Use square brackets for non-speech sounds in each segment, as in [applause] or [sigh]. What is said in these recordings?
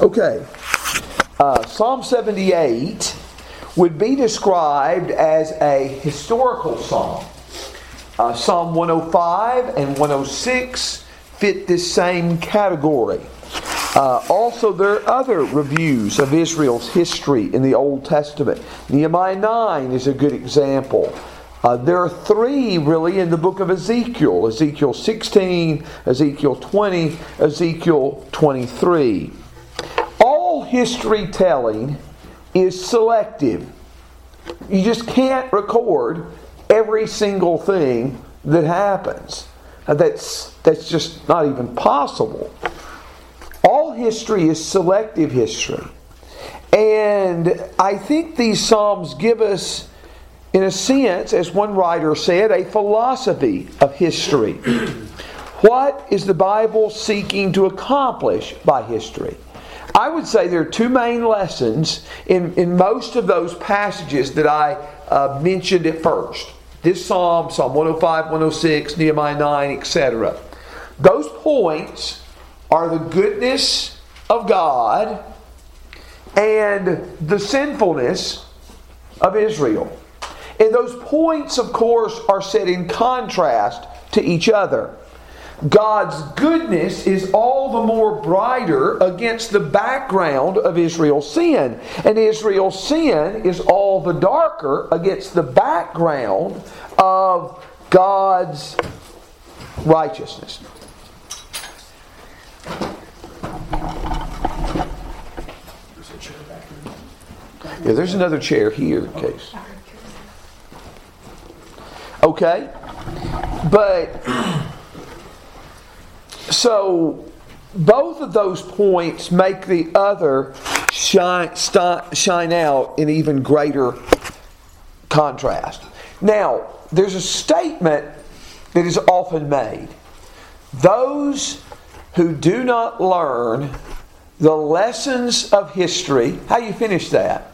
Okay. Uh, Psalm 78 would be described as a historical psalm. Uh, psalm 105 and 106 fit this same category. Uh, also, there are other reviews of Israel's history in the Old Testament. Nehemiah 9 is a good example. Uh, there are three really in the book of Ezekiel Ezekiel 16, Ezekiel 20, Ezekiel 23. History telling is selective. You just can't record every single thing that happens. That's, that's just not even possible. All history is selective history. And I think these Psalms give us, in a sense, as one writer said, a philosophy of history. [clears throat] what is the Bible seeking to accomplish by history? I would say there are two main lessons in, in most of those passages that I uh, mentioned at first. This psalm, Psalm 105, 106, Nehemiah 9, etc. Those points are the goodness of God and the sinfulness of Israel. And those points, of course, are set in contrast to each other. God's goodness is all the more brighter against the background of Israel's sin. And Israel's sin is all the darker against the background of God's righteousness. Yeah, there's another chair here in case. Okay? But so both of those points make the other shine, shine out in even greater contrast. Now, there's a statement that is often made. Those who do not learn the lessons of history, how you finish that?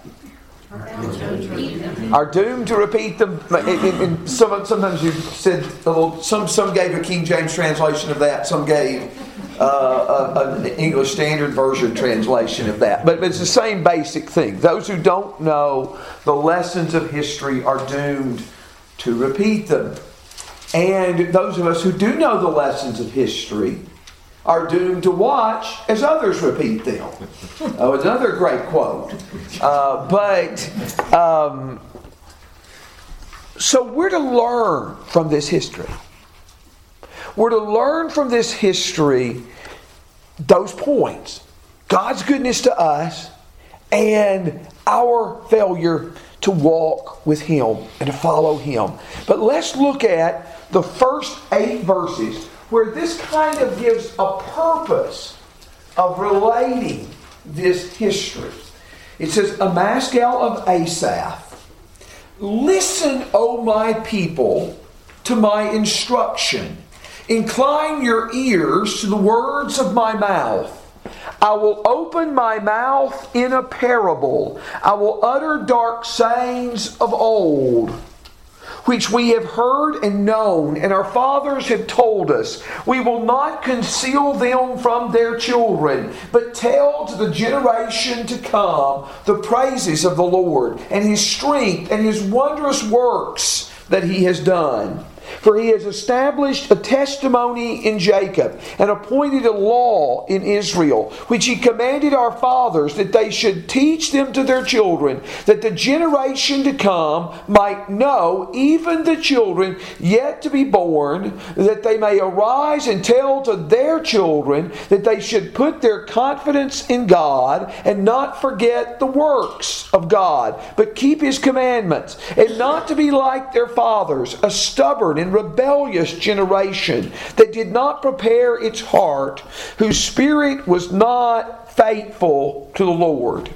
Are doomed to repeat them. Some, sometimes you said some some gave a King James translation of that. Some gave uh, an English Standard Version translation of that. But it's the same basic thing. Those who don't know the lessons of history are doomed to repeat them. And those of us who do know the lessons of history are doomed to watch as others repeat them. Oh, another great quote. Uh, but um, so we're to learn from this history. We're to learn from this history those points God's goodness to us and our failure to walk with Him and to follow Him. But let's look at the first eight verses where this kind of gives a purpose of relating this history. It says, A of Asaph. Listen, O my people, to my instruction. Incline your ears to the words of my mouth. I will open my mouth in a parable. I will utter dark sayings of old which we have heard and known, and our fathers have told us. We will not conceal them from their children, but tell to the generation to come the praises of the Lord, and his strength, and his wondrous works that he has done. For he has established a testimony in Jacob and appointed a law in Israel, which he commanded our fathers that they should teach them to their children, that the generation to come might know, even the children yet to be born, that they may arise and tell to their children that they should put their confidence in God and not forget the works of God, but keep his commandments, and not to be like their fathers, a stubborn and rebellious generation that did not prepare its heart, whose spirit was not faithful to the Lord.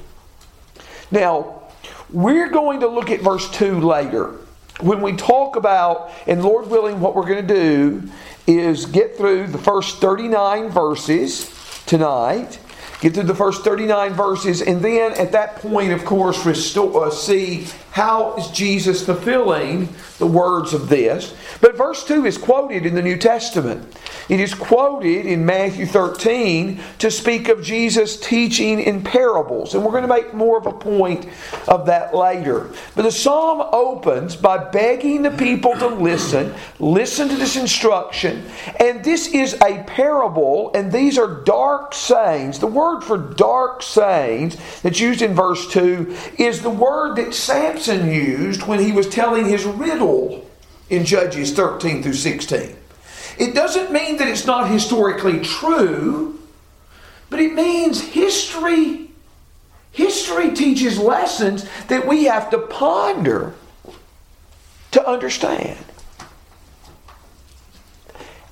Now, we're going to look at verse 2 later. When we talk about, and Lord willing, what we're going to do is get through the first 39 verses tonight get through the first 39 verses, and then at that point, of course, restore, uh, see how is Jesus fulfilling the words of this? But verse 2 is quoted in the New Testament. It is quoted in Matthew 13 to speak of Jesus teaching in parables. And we're going to make more of a point of that later. But the psalm opens by begging the people to listen, listen to this instruction. And this is a parable, and these are dark sayings. The word for dark sayings that's used in verse 2 is the word that Samson Samson used when he was telling his riddle in Judges 13 through 16. It doesn't mean that it's not historically true, but it means history. History teaches lessons that we have to ponder to understand.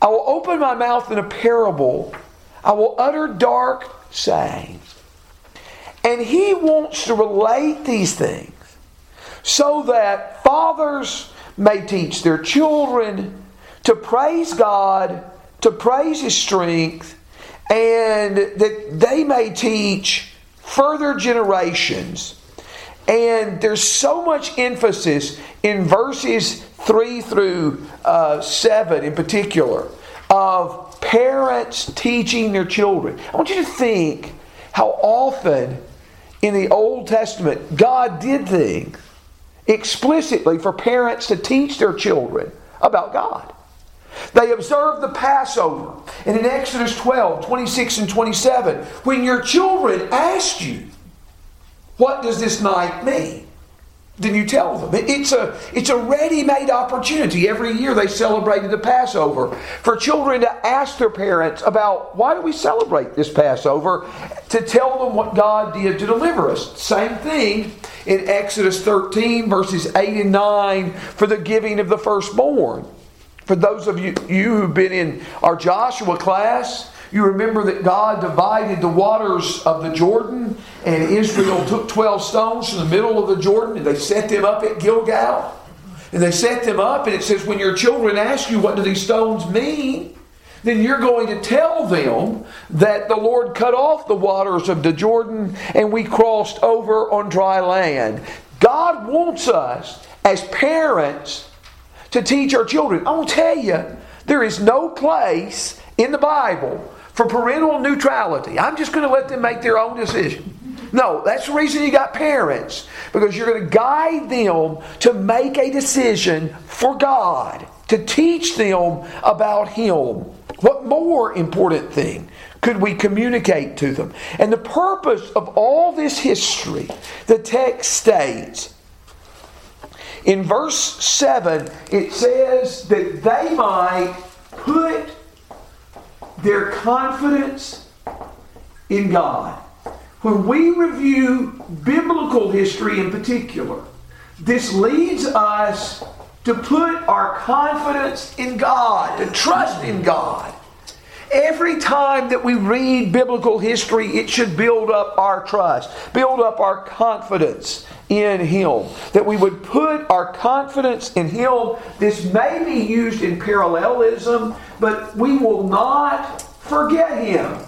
I will open my mouth in a parable. I will utter dark sayings. And he wants to relate these things so that fathers may teach their children to praise God, to praise His strength, and that they may teach further generations. And there's so much emphasis in verses 3 through uh, 7 in particular of parents teaching their children. I want you to think how often in the Old Testament God did things explicitly for parents to teach their children about God. They observed the Passover. And in Exodus 12, 26 and 27, when your children ask you, What does this night mean? Then you tell them. It's a, it's a ready made opportunity. Every year they celebrated the Passover for children to ask their parents about why do we celebrate this Passover, to tell them what God did to deliver us. Same thing in Exodus 13, verses 8 and 9, for the giving of the firstborn. For those of you, you who've been in our Joshua class, you remember that God divided the waters of the Jordan, and Israel took 12 stones from the middle of the Jordan, and they set them up at Gilgal. And they set them up, and it says, When your children ask you, What do these stones mean? Then you're going to tell them that the Lord cut off the waters of the Jordan and we crossed over on dry land. God wants us as parents to teach our children. I will tell you, there is no place in the Bible for parental neutrality. I'm just going to let them make their own decision. No, that's the reason you got parents, because you're going to guide them to make a decision for God, to teach them about Him. More important thing could we communicate to them? And the purpose of all this history, the text states, in verse 7, it says that they might put their confidence in God. When we review biblical history in particular, this leads us to put our confidence in God, to trust in God. Every time that we read biblical history, it should build up our trust, build up our confidence in Him. That we would put our confidence in Him. This may be used in parallelism, but we will not forget Him.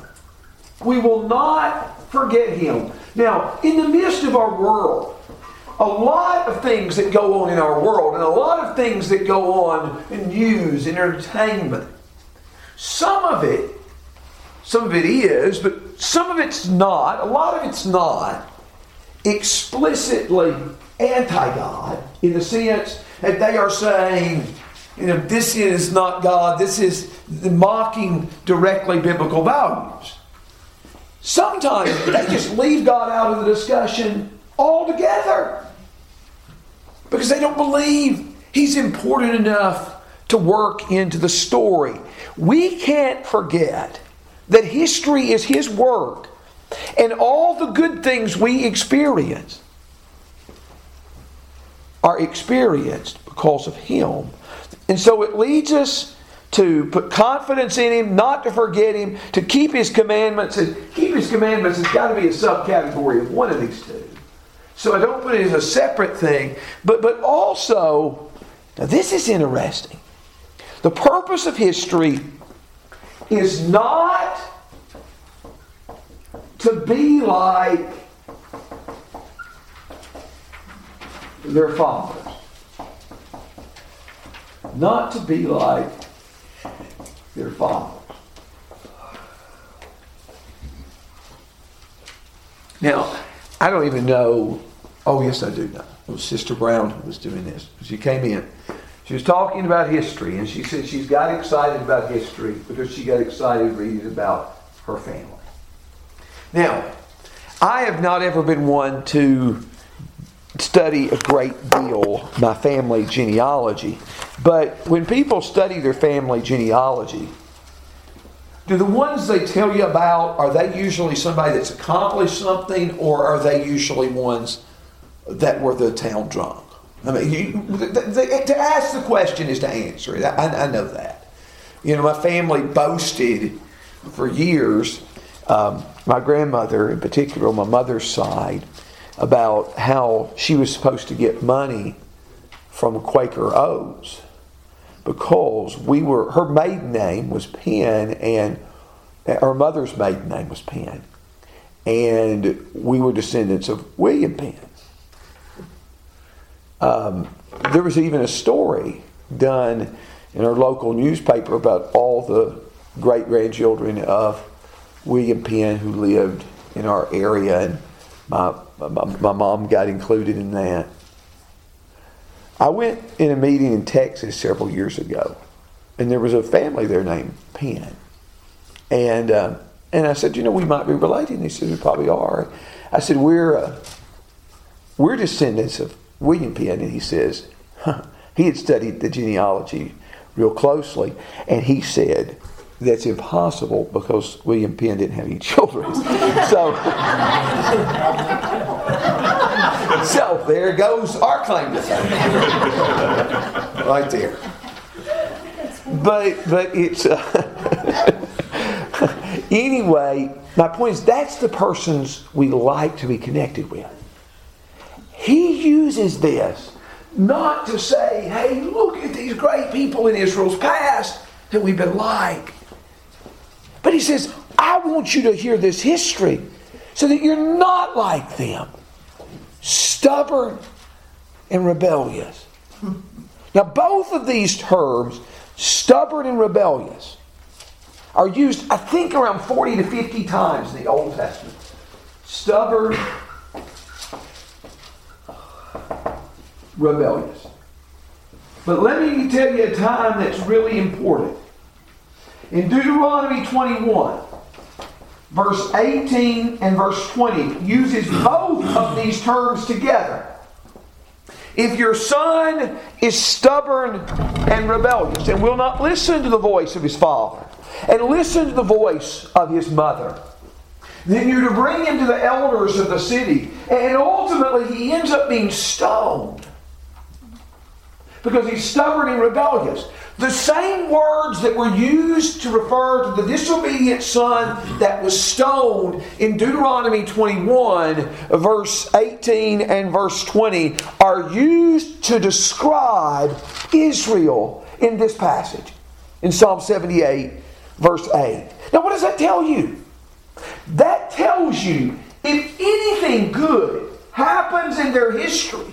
We will not forget Him. Now, in the midst of our world, a lot of things that go on in our world and a lot of things that go on in news entertainment. Some of it, some of it is, but some of it's not. A lot of it's not explicitly anti God in the sense that they are saying, you know, this is not God, this is mocking directly biblical values. Sometimes they just leave God out of the discussion altogether because they don't believe he's important enough to work into the story. We can't forget that history is his work and all the good things we experience are experienced because of him. And so it leads us to put confidence in him, not to forget him, to keep his commandments. And keep his commandments has got to be a subcategory of one of these two. So I don't put it as a separate thing. But, but also, now this is interesting. The purpose of history is not to be like their fathers. Not to be like their fathers. Now, I don't even know. Oh, yes, I do know. It was Sister Brown who was doing this. She came in. She was talking about history, and she said she's got excited about history because she got excited reading about her family. Now, I have not ever been one to study a great deal my family genealogy, but when people study their family genealogy, do the ones they tell you about are they usually somebody that's accomplished something, or are they usually ones that were the town drunk? I mean, you, the, the, to ask the question is to answer it. I, I, know that. You know, my family boasted for years. Um, my grandmother, in particular, on my mother's side, about how she was supposed to get money from Quaker Oats because we were her maiden name was Penn and her mother's maiden name was Penn and we were descendants of William Penn. Um, there was even a story done in our local newspaper about all the great grandchildren of William Penn who lived in our area, and my, my, my mom got included in that. I went in a meeting in Texas several years ago, and there was a family there named Penn. And, uh, and I said, you know, we might be related. And he said, we probably are. I said, we're, uh, we're descendants of William Penn. And he says, he had studied the genealogy real closely, and he said, that's impossible because William Penn didn't have any children. [laughs] so, [laughs] so there goes our claim to [laughs] right there. But but it's uh, anyway. My point is that's the persons we like to be connected with. He uses this not to say, "Hey, look at these great people in Israel's past that we've been like." But he says, I want you to hear this history so that you're not like them stubborn and rebellious. Now, both of these terms, stubborn and rebellious, are used, I think, around 40 to 50 times in the Old Testament. Stubborn, rebellious. But let me tell you a time that's really important. In Deuteronomy 21, verse 18 and verse 20 uses both of these terms together. If your son is stubborn and rebellious and will not listen to the voice of his father and listen to the voice of his mother, then you're to bring him to the elders of the city, and ultimately he ends up being stoned because he's stubborn and rebellious. The same words that were used to refer to the disobedient son that was stoned in Deuteronomy 21, verse 18 and verse 20, are used to describe Israel in this passage in Psalm 78, verse 8. Now, what does that tell you? That tells you if anything good happens in their history,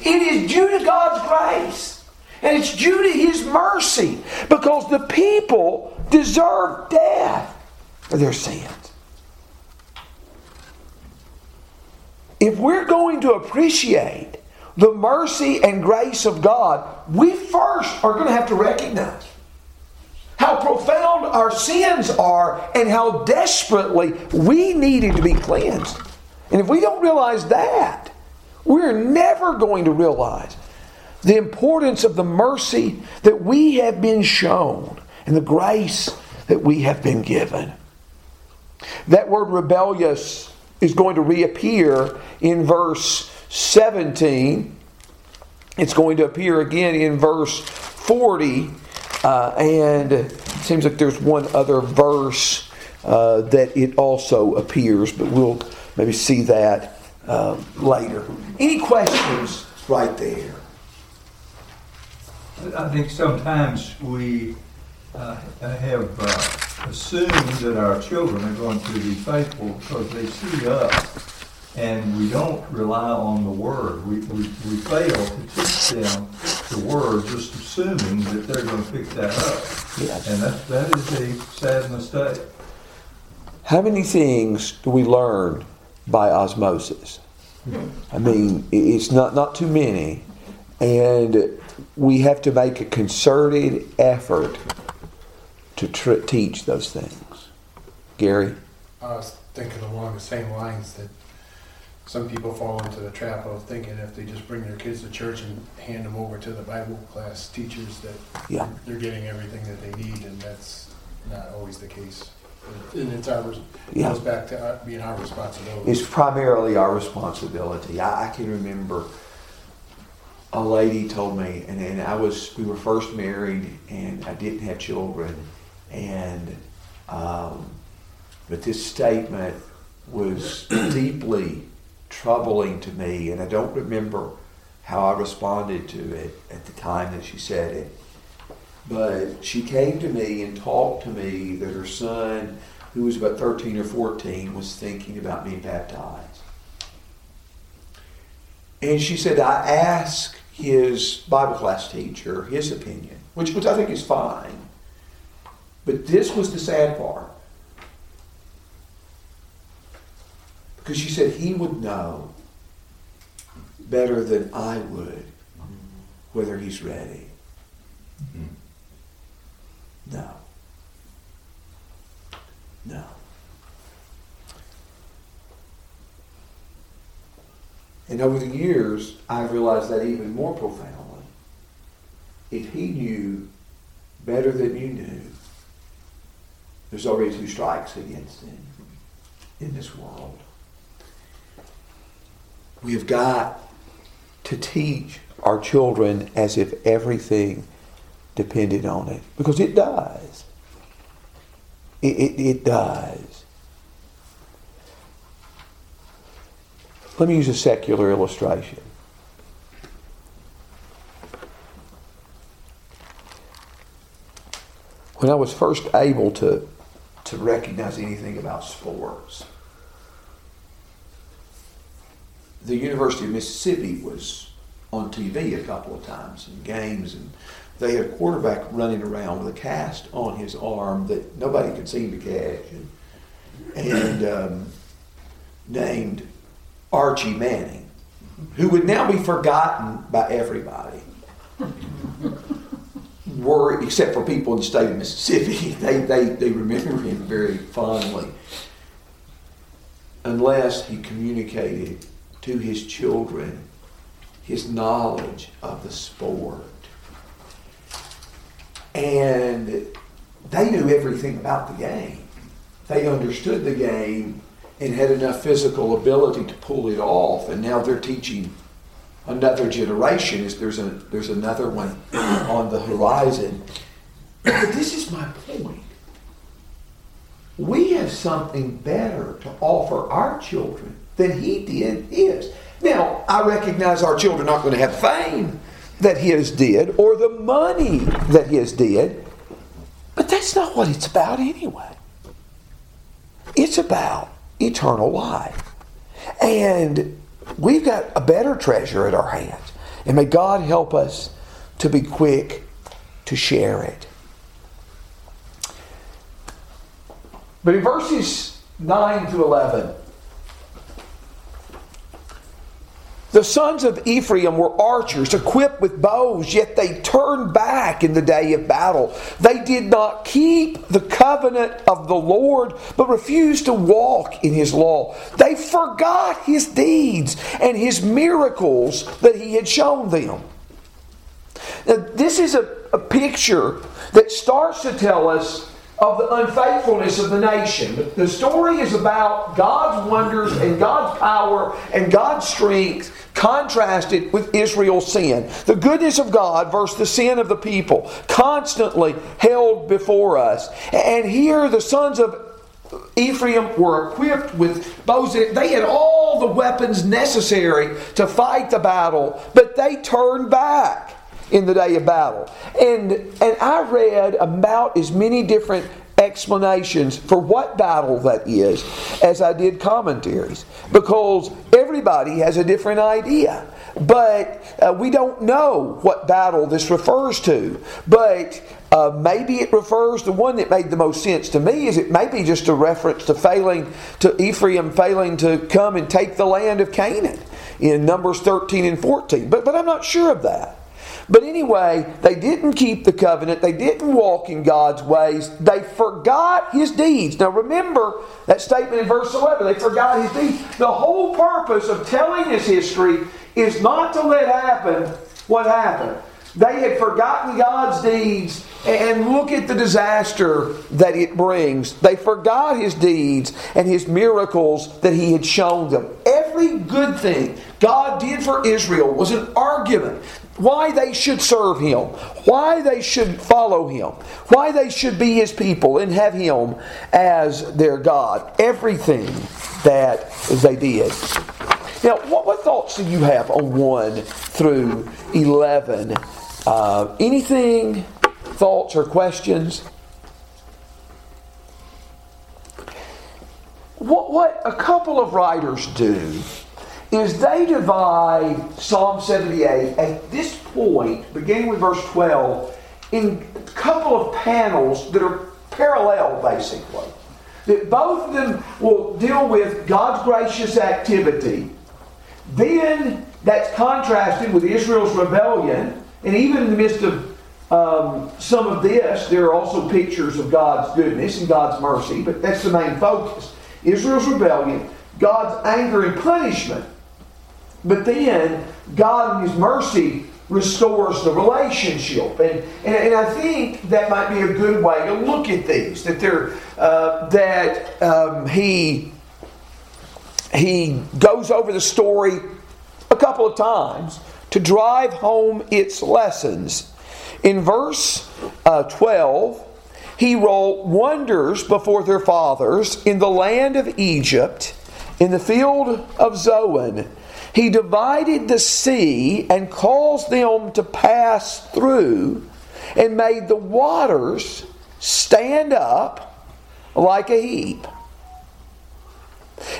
it is due to God's grace. And it's due to His mercy because the people deserve death for their sins. If we're going to appreciate the mercy and grace of God, we first are going to have to recognize how profound our sins are and how desperately we needed to be cleansed. And if we don't realize that, we're never going to realize the importance of the mercy that we have been shown and the grace that we have been given. That word rebellious is going to reappear in verse 17. It's going to appear again in verse 40. Uh, and it seems like there's one other verse uh, that it also appears, but we'll maybe see that uh, later. Any questions right there? I think sometimes we uh, have uh, assumed that our children are going to be faithful because they see us and we don't rely on the word. We, we, we fail to teach them the word, just assuming that they're going to pick that up. Yes. And that, that is a sad mistake. How many things do we learn by osmosis? I mean, it's not, not too many. And we have to make a concerted effort to tr- teach those things. Gary? I was thinking along the same lines that some people fall into the trap of thinking if they just bring their kids to church and hand them over to the Bible class teachers that Yeah. they're getting everything that they need, and that's not always the case. And it's our, it Yeah. goes back to our- being our responsibility. It's primarily our responsibility. I, I can remember a lady told me, and, and I was, we were first married, and I didn't have children, and, um, but this statement was deeply troubling to me, and I don't remember how I responded to it at the time that she said it. But she came to me and talked to me that her son, who was about 13 or 14, was thinking about being baptized. And she said, I asked his Bible class teacher his opinion, which, which I think is fine. But this was the sad part. Because she said he would know better than I would whether he's ready. Mm-hmm. No. No. And over the years, I've realized that even more profoundly. If he knew better than you knew, there's already two strikes against him in this world. We have got to teach our children as if everything depended on it. Because it does. It, it, it does. Let me use a secular illustration. When I was first able to, to recognize anything about sports, the University of Mississippi was on TV a couple of times in games, and they had a quarterback running around with a cast on his arm that nobody could seem to catch, and, and um, named Archie Manning, who would now be forgotten by everybody. Were except for people in the state of Mississippi, [laughs] they, they, they remember him very fondly. Unless he communicated to his children his knowledge of the sport. And they knew everything about the game. They understood the game and had enough physical ability to pull it off. And now they're teaching another generation. Is there's a there's another one [clears throat] on the horizon. But this is my point. We have something better to offer our children than he did his. Now, I recognize our children are not going to have fame that his did or the money that his did, but that's not what it's about anyway. It's about eternal life. And we've got a better treasure at our hands. And may God help us to be quick to share it. But in verses 9 to 11, The sons of Ephraim were archers equipped with bows, yet they turned back in the day of battle. They did not keep the covenant of the Lord, but refused to walk in his law. They forgot his deeds and his miracles that he had shown them. Now, this is a, a picture that starts to tell us of the unfaithfulness of the nation. The story is about God's wonders and God's power and God's strength contrasted with Israel's sin. The goodness of God versus the sin of the people, constantly held before us. And here the sons of Ephraim were equipped with bows. They had all the weapons necessary to fight the battle, but they turned back in the day of battle. And and I read about as many different explanations for what battle that is as I did commentaries because everybody has a different idea. But uh, we don't know what battle this refers to. But uh, maybe it refers to one that made the most sense to me is it maybe just a reference to failing to Ephraim failing to come and take the land of Canaan in Numbers 13 and 14. But but I'm not sure of that. But anyway, they didn't keep the covenant. They didn't walk in God's ways. They forgot his deeds. Now remember that statement in verse 11. They forgot his deeds. The whole purpose of telling this history is not to let happen what happened. They had forgotten God's deeds, and look at the disaster that it brings. They forgot His deeds and His miracles that He had shown them. Every good thing God did for Israel was an argument why they should serve Him, why they should follow Him, why they should be His people and have Him as their God. Everything that they did. Now, what, what thoughts do you have on 1 through 11? Uh, anything, thoughts, or questions? What, what a couple of writers do is they divide Psalm 78 at this point, beginning with verse 12, in a couple of panels that are parallel, basically. That both of them will deal with God's gracious activity. Then that's contrasted with Israel's rebellion, and even in the midst of um, some of this, there are also pictures of God's goodness and God's mercy, but that's the main focus. Israel's rebellion, God's anger and punishment, but then God in His mercy restores the relationship. And, and, and, I think that might be a good way to look at these. That there, uh, that um, he he goes over the story a couple of times to drive home its lessons. In verse uh, 12, he wrought wonders before their fathers in the land of Egypt, in the field of Zoan he divided the sea and caused them to pass through and made the waters stand up like a heap.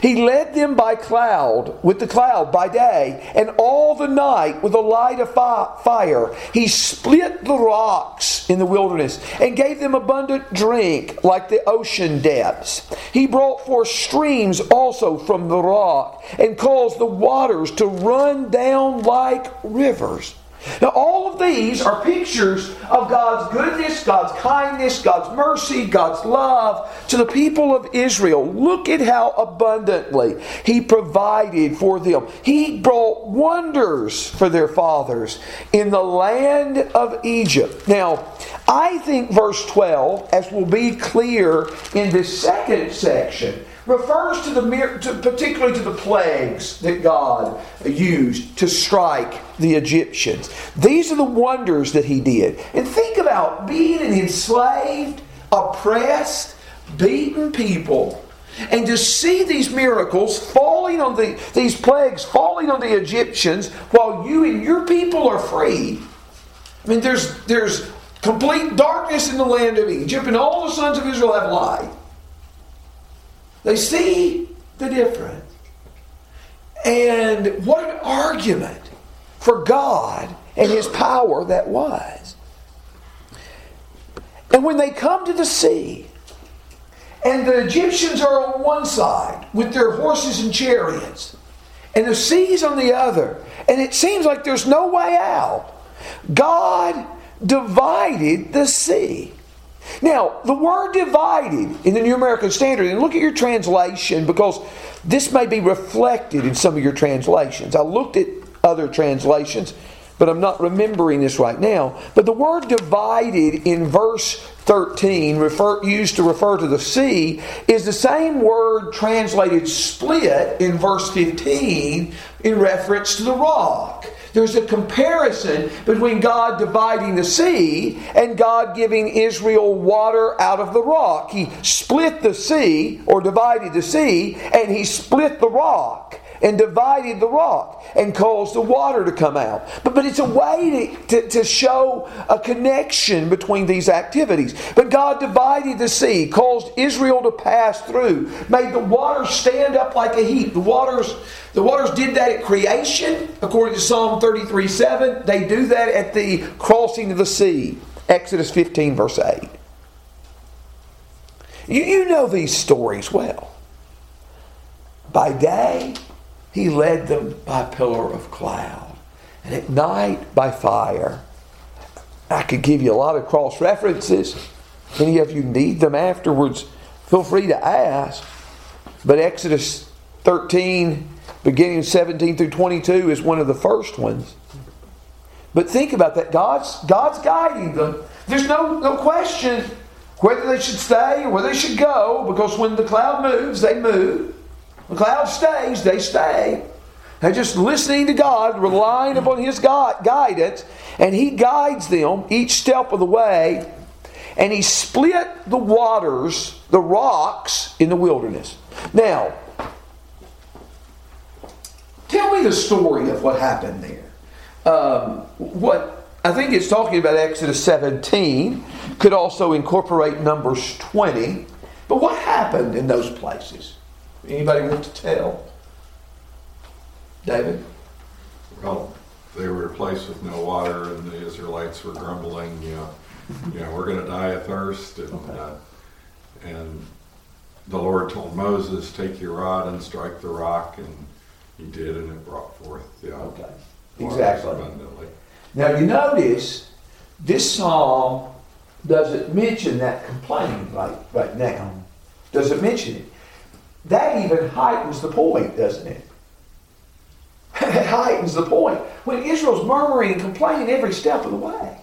He led them by cloud, with the cloud by day, and all the night with a light of fire. He split the rocks in the wilderness and gave them abundant drink like the ocean depths. He brought forth streams also from the rock and caused the waters to run down like rivers. Now, all of these are pictures of God's goodness, God's kindness, God's mercy, God's love to the people of Israel. Look at how abundantly He provided for them. He brought wonders for their fathers in the land of Egypt. Now, I think verse 12, as will be clear in this second section, refers to the to, particularly to the plagues that God used to strike the Egyptians. These are the wonders that he did. And think about being an enslaved, oppressed, beaten people and to see these miracles falling on the these plagues falling on the Egyptians while you and your people are free. I mean there's there's complete darkness in the land of Egypt and all the sons of Israel have light. They see the difference. And what an argument for God and His power that was. And when they come to the sea, and the Egyptians are on one side with their horses and chariots, and the sea's on the other, and it seems like there's no way out, God divided the sea. Now, the word divided in the New American Standard, and look at your translation because this may be reflected in some of your translations. I looked at other translations, but I'm not remembering this right now. But the word divided in verse 13, refer, used to refer to the sea, is the same word translated split in verse 15 in reference to the rock. There's a comparison between God dividing the sea and God giving Israel water out of the rock. He split the sea, or divided the sea, and he split the rock and divided the rock and caused the water to come out. But, but it's a way to, to, to, show a connection between these activities. But God divided the sea, caused Israel to pass through, made the waters stand up like a heap. The waters, the waters did that at creation, according to Psalm 33 7. They do that at the crossing of the sea. Exodus 15, verse 8. You, you know these stories well. By day, he led them by pillar of cloud, and at night by fire. I could give you a lot of cross references. Any of you need them afterwards, feel free to ask. But Exodus 13, beginning 17 through 22, is one of the first ones. But think about that. God's, God's guiding them. There's no, no question whether they should stay or where they should go, because when the cloud moves, they move. The cloud stays, they stay. They're just listening to God, relying upon His God, guidance, and He guides them each step of the way. And He split the waters, the rocks, in the wilderness. Now, tell me the story of what happened there. Um, what I think it's talking about Exodus 17, could also incorporate Numbers 20. But what happened in those places? Anybody want to tell? David? Well, they were a place with no water, and the Israelites were grumbling, you know, you know, we're going to die of thirst. And, okay. uh, and the Lord told Moses, take your rod and strike the rock, and he did, and it brought forth the okay. exactly. abundantly. Now you notice this psalm doesn't mention that complaining right, right now. Doesn't mention it that even heightens the point, doesn't it? that heightens the point. When Israel's murmuring and complaining every step of the way.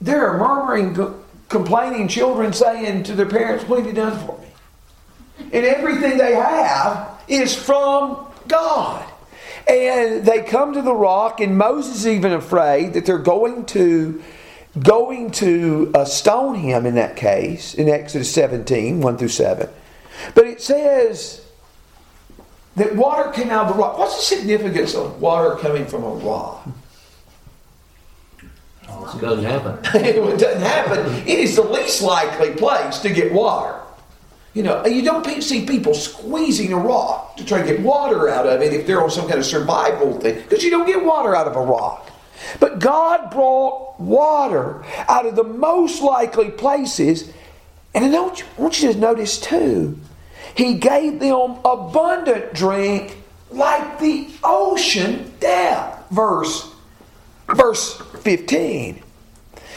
There are murmuring, complaining children saying to their parents, What have you done for me? And everything they have is from God. And they come to the rock, and Moses is even afraid that they're going to going to uh, stone him in that case, in Exodus 17, 1 through 7. But it says that water came out of the rock. What's the significance of water coming from a rock? it doesn't happen. [laughs] it doesn't happen. It is the least likely place to get water. You know, you don't see people squeezing a rock to try to get water out of it if they're on some kind of survival thing, because you don't get water out of a rock. But God brought water out of the most likely places. And I want you to notice too, He gave them abundant drink like the ocean depth. Verse, verse 15.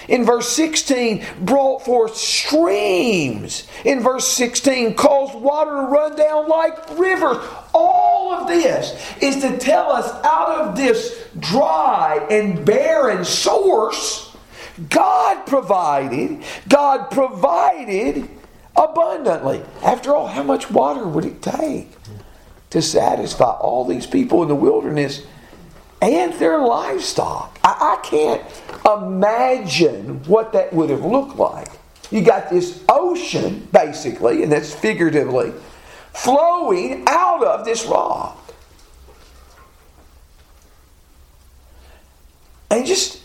In verse 16, brought forth streams. In verse 16, caused water to run down like rivers. All of this is to tell us out of this dry and barren source, God provided, God provided abundantly. After all, how much water would it take to satisfy all these people in the wilderness and their livestock? I, I can't imagine what that would have looked like. You got this ocean, basically, and that's figuratively, flowing out of this rock. And just,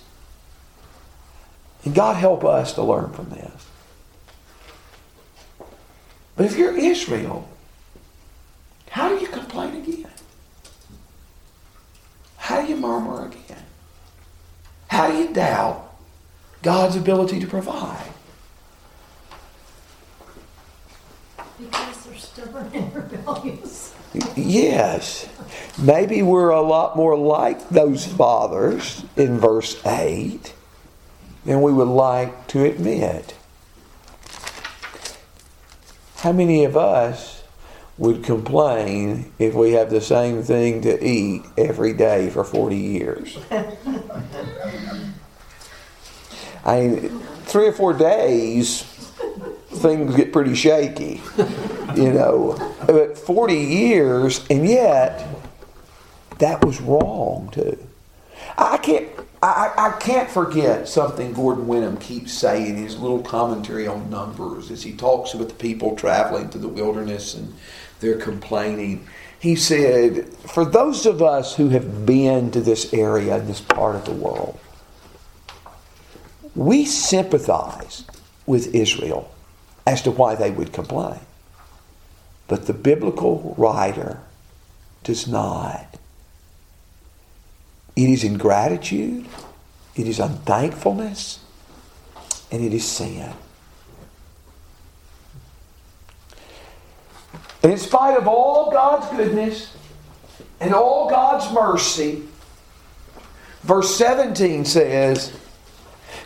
and God help us to learn from this. But if you're Israel, how do you complain again? How do you murmur again? How do you doubt God's ability to provide? Because they're stubborn and rebellious. Yes. Maybe we're a lot more like those fathers in verse 8 than we would like to admit. How many of us would complain if we have the same thing to eat every day for 40 years? I mean, three or four days, things get pretty shaky, you know. But 40 years, and yet, that was wrong too. I can't. I, I can't forget something Gordon Wenham keeps saying in his little commentary on Numbers as he talks about the people traveling through the wilderness and they're complaining. He said, For those of us who have been to this area, this part of the world, we sympathize with Israel as to why they would complain. But the biblical writer does not. It is ingratitude, it is unthankfulness, and it is sin. In spite of all God's goodness and all God's mercy, verse 17 says,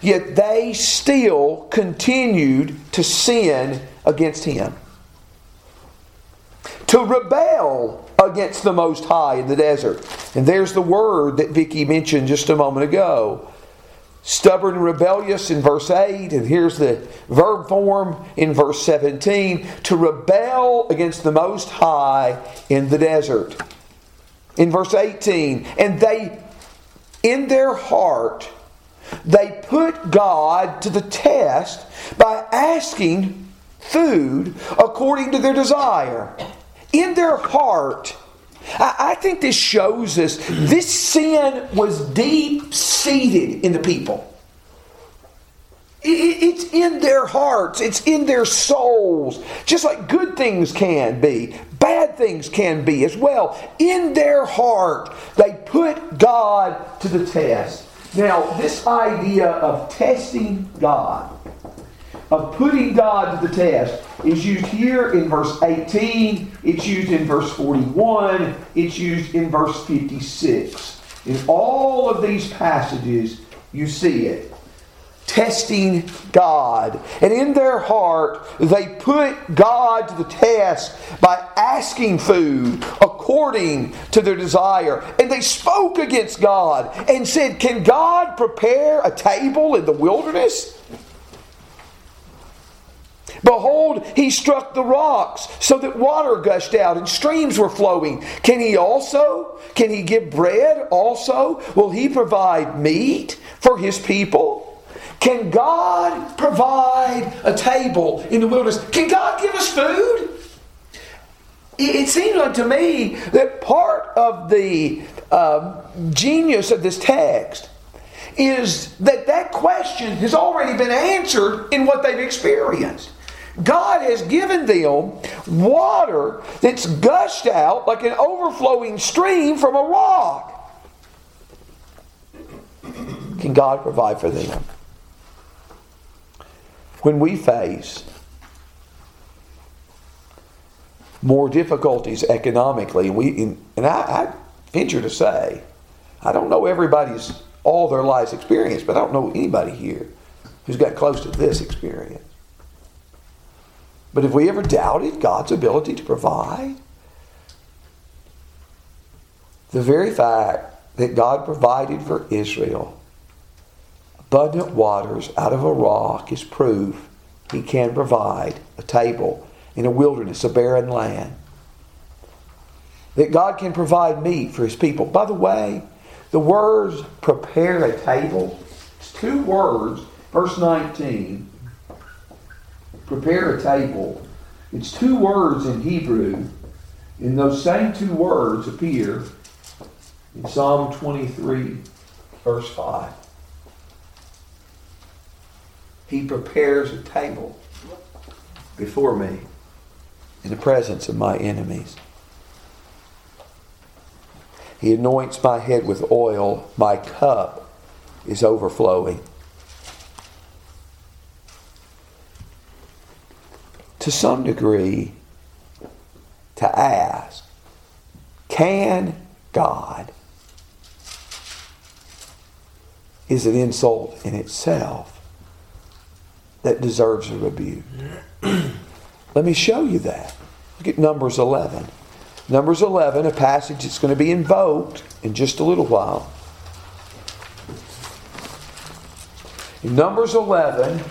Yet they still continued to sin against him, to rebel against the Most High in the desert. And there's the word that Vicky mentioned just a moment ago. Stubborn and rebellious in verse 8, and here's the verb form in verse 17 to rebel against the Most High in the desert. In verse 18, and they, in their heart, they put God to the test by asking food according to their desire. In their heart, I think this shows us this sin was deep seated in the people. It's in their hearts, it's in their souls, just like good things can be, bad things can be as well. In their heart, they put God to the test. Now, this idea of testing God, of putting God to the test, is used here in verse 18, it's used in verse 41, it's used in verse 56. In all of these passages, you see it. Testing God. And in their heart, they put God to the test by asking food according to their desire. And they spoke against God and said, Can God prepare a table in the wilderness? Behold, he struck the rocks so that water gushed out and streams were flowing. Can he also? Can he give bread also? Will he provide meat for his people? Can God provide a table in the wilderness? Can God give us food? It seems like to me that part of the uh, genius of this text is that that question has already been answered in what they've experienced. God has given them water that's gushed out like an overflowing stream from a rock. Can God provide for them? When we face more difficulties economically, we and I, I venture to say, I don't know everybody's all their lives experience, but I don't know anybody here who's got close to this experience. But have we ever doubted God's ability to provide? The very fact that God provided for Israel abundant waters out of a rock is proof He can provide a table in a wilderness, a barren land. That God can provide meat for His people. By the way, the words prepare a table, it's two words, verse 19 prepare a table. It's two words in Hebrew, and those same two words appear in Psalm 23, verse 5. He prepares a table before me in the presence of my enemies. He anoints my head with oil, my cup is overflowing. To some degree to ask can God is an insult in itself that deserves a rebuke. [clears throat] Let me show you that. Look at Numbers 11. Numbers 11, a passage that's going to be invoked in just a little while. In Numbers 11,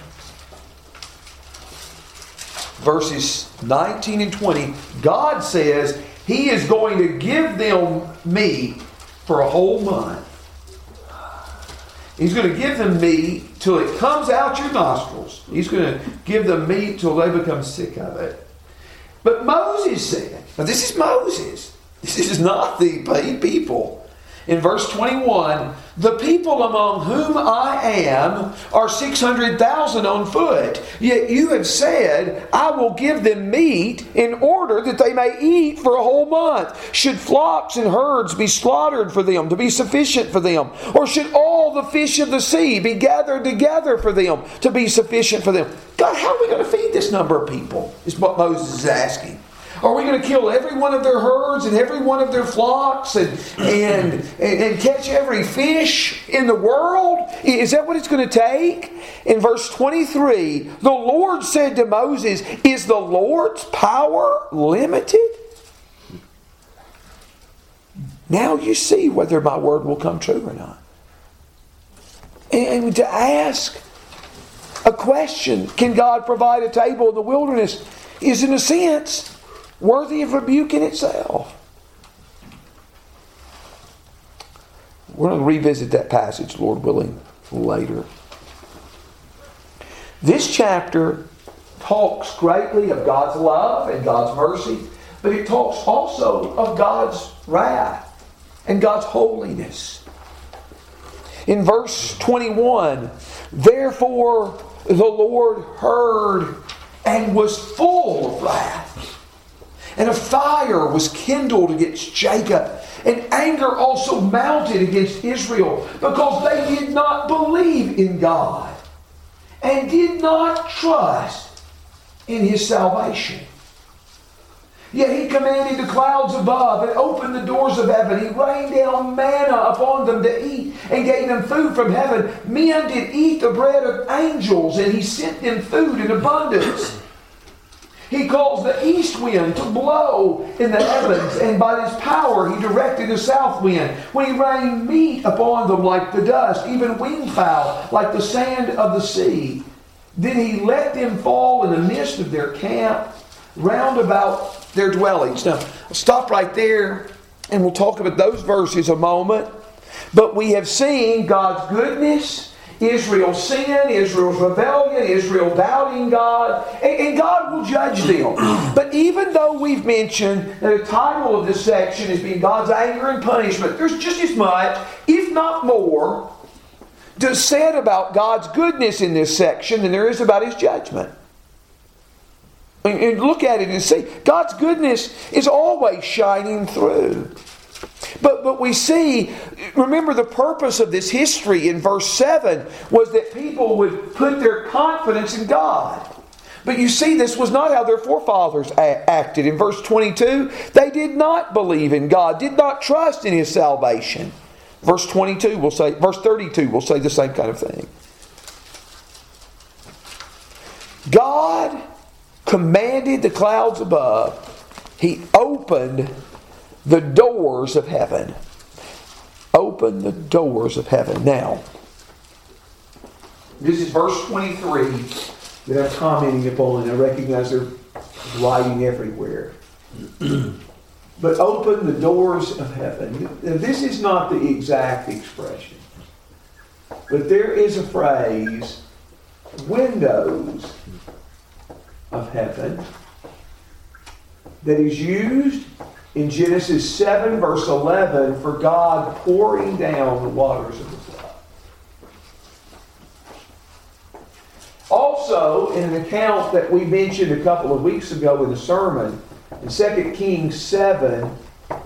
verses 19 and 20, God says He is going to give them meat for a whole month. He's going to give them meat till it comes out your nostrils. He's going to give them meat till they become sick of it. But Moses said, now this is Moses. This is not the people. In verse 21, the people among whom I am are 600,000 on foot. Yet you have said, I will give them meat in order that they may eat for a whole month. Should flocks and herds be slaughtered for them to be sufficient for them? Or should all the fish of the sea be gathered together for them to be sufficient for them? God, how are we going to feed this number of people? Is what Moses is asking. Are we going to kill every one of their herds and every one of their flocks and, and, and, and catch every fish in the world? Is that what it's going to take? In verse 23, the Lord said to Moses, Is the Lord's power limited? Now you see whether my word will come true or not. And to ask a question, can God provide a table in the wilderness, is in a sense worthy of rebuke in itself. We're going to revisit that passage, Lord willing, later. This chapter talks greatly of God's love and God's mercy, but it talks also of God's wrath and God's holiness. In verse 21, therefore the Lord heard and was full of wrath and a fire was kindled against Jacob. And anger also mounted against Israel because they did not believe in God and did not trust in his salvation. Yet he commanded the clouds above and opened the doors of heaven. He rained down manna upon them to eat and gave them food from heaven. Men did eat the bread of angels, and he sent them food in abundance. He caused the east wind to blow in the heavens, and by his power he directed the south wind. When he rained meat upon them like the dust, even winged fowl like the sand of the sea. Then he let them fall in the midst of their camp, round about their dwellings. Now, I'll stop right there, and we'll talk about those verses a moment. But we have seen God's goodness Israel's sin, Israel's rebellion, Israel doubting God, and, and, God will judge them. [clears throat] But even though we've mentioned that the title of this section is being God's anger and punishment, there's just as much, if not more, to said about God's goodness in this section than there is about His judgment. And look at it and see God's goodness is always shining through. But, but we see, remember the purpose of this history in verse 7 was that people would put their confidence in God. But you see, this was not how their forefathers acted. In verse 22, they did not believe in God, did not trust in His salvation. Verse 22 will say, verse 32 will say the same kind of thing. God commanded the clouds above, He opened the doors of heaven. Open the doors of heaven. Now, this is verse 23 that I'm commenting upon, and I recognize there's writing everywhere. [clears throat] but open the doors of heaven. Now, this is not the exact expression, but there is a phrase windows of heaven that is used in Genesis 7, verse 11, for God pouring down the waters of the flood. Also, in an account that we mentioned a couple of weeks ago in the sermon, in 2 Kings 7,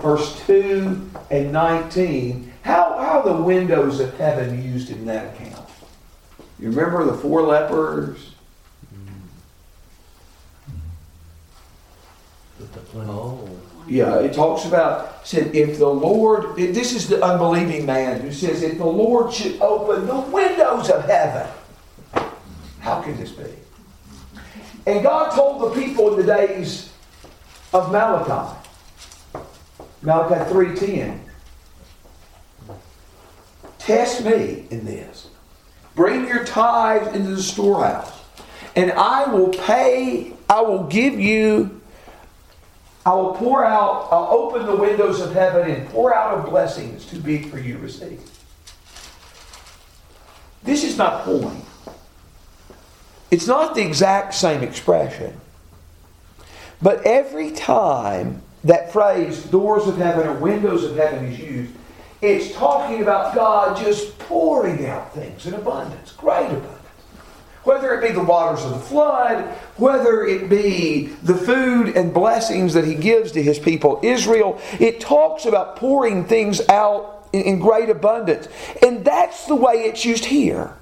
verse 2 and 19, how, how are the windows of heaven used in that account? You remember the four lepers? Oh. Yeah, it talks about, said, if the Lord, this is the unbelieving man who says, if the Lord should open the windows of heaven, how can this be? And God told the people in the days of Malachi, Malachi 3.10, test me in this. Bring your tithes into the storehouse, and I will pay, I will give you I will pour out, I'll open the windows of heaven and pour out a blessing that's too big for you to receive. This is not point. It's not the exact same expression. But every time that phrase, doors of heaven or windows of heaven, is used, it's talking about God just pouring out things in abundance, great abundance. Whether it be the waters of the flood, whether it be the food and blessings that He gives to His people Israel, it talks about pouring things out in great abundance. And that's the way it's used here.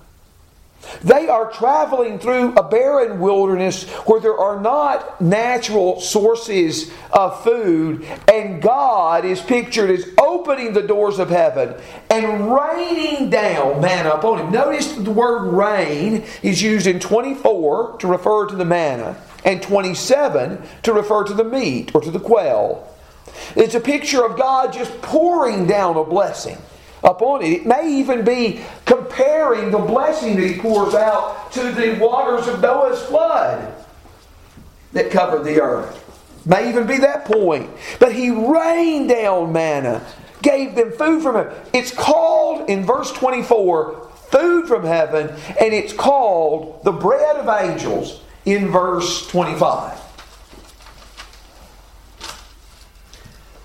They are traveling through a barren wilderness where there are not natural sources of food, and God is pictured as opening the doors of heaven and raining down manna upon him. Notice the word rain is used in 24 to refer to the manna, and 27 to refer to the meat or to the quail. It's a picture of God just pouring down a blessing upon it. It may even be comparing the blessing that he pours out to the waters of Noah's flood that covered the earth. May even be that point. But he rained down manna, gave them food from heaven. It's called in verse 24 food from heaven, and it's called the bread of angels in verse 25.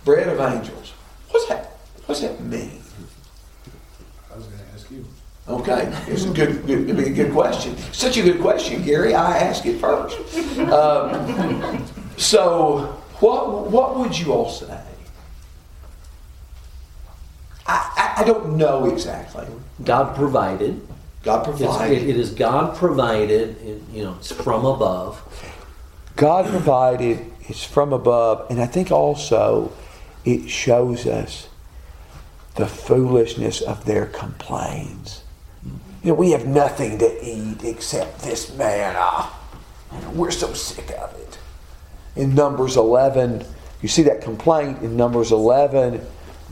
Bread of angels. What's that? What's that mean? I was gonna ask you. Okay, it's a good, good, it'd be a good question. Such a good question, Gary. I ask it first. Um, so, what what would you all say? I, I, I don't know exactly. God provided. God It's, provided. it, it is God provided. It, you know, it's from above. God provided. It's from above, and I think also it shows us the foolishness of their complaints. You know, we have nothing to eat except this manna. We're so sick of it. In Numbers 11, you see that complaint in Numbers 11,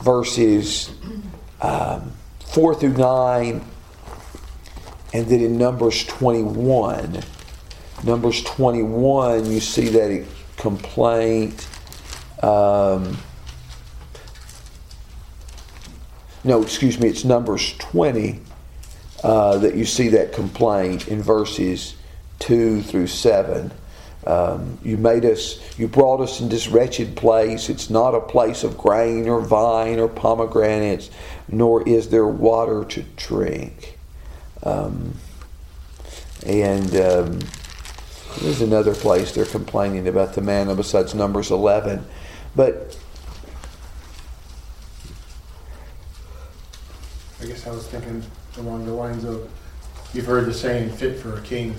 verses um, 4 through 9, and then in Numbers 21. Numbers 21, you see that complaint. Um, no, excuse me, it's Numbers 20 uh, that you see that complaint in verses 2 through 7. Um, you made us, you brought us in this wretched place. It's not a place of grain or vine or pomegranates, nor is there water to drink. Um, and um, there's another place they're complaining about the manna besides Numbers 11. But I guess I was thinking along the lines of, you've heard the saying, fit for a king,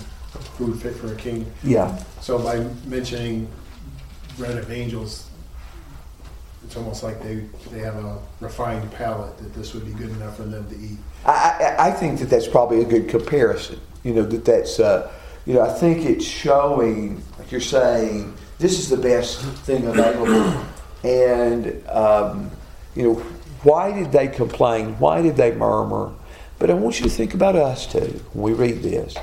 food fit for a king. yeah, So by mentioning bread of angels, it's almost like they, they have a refined palate that this would be good enough for them to eat. I, I, I think that that's probably a good comparison. You know, that that's, uh, you know, I think it's showing, like you're saying, this is the best thing available. And, um, you know, why did they complain? Why did they murmur? But I want you to think about us too when we read this.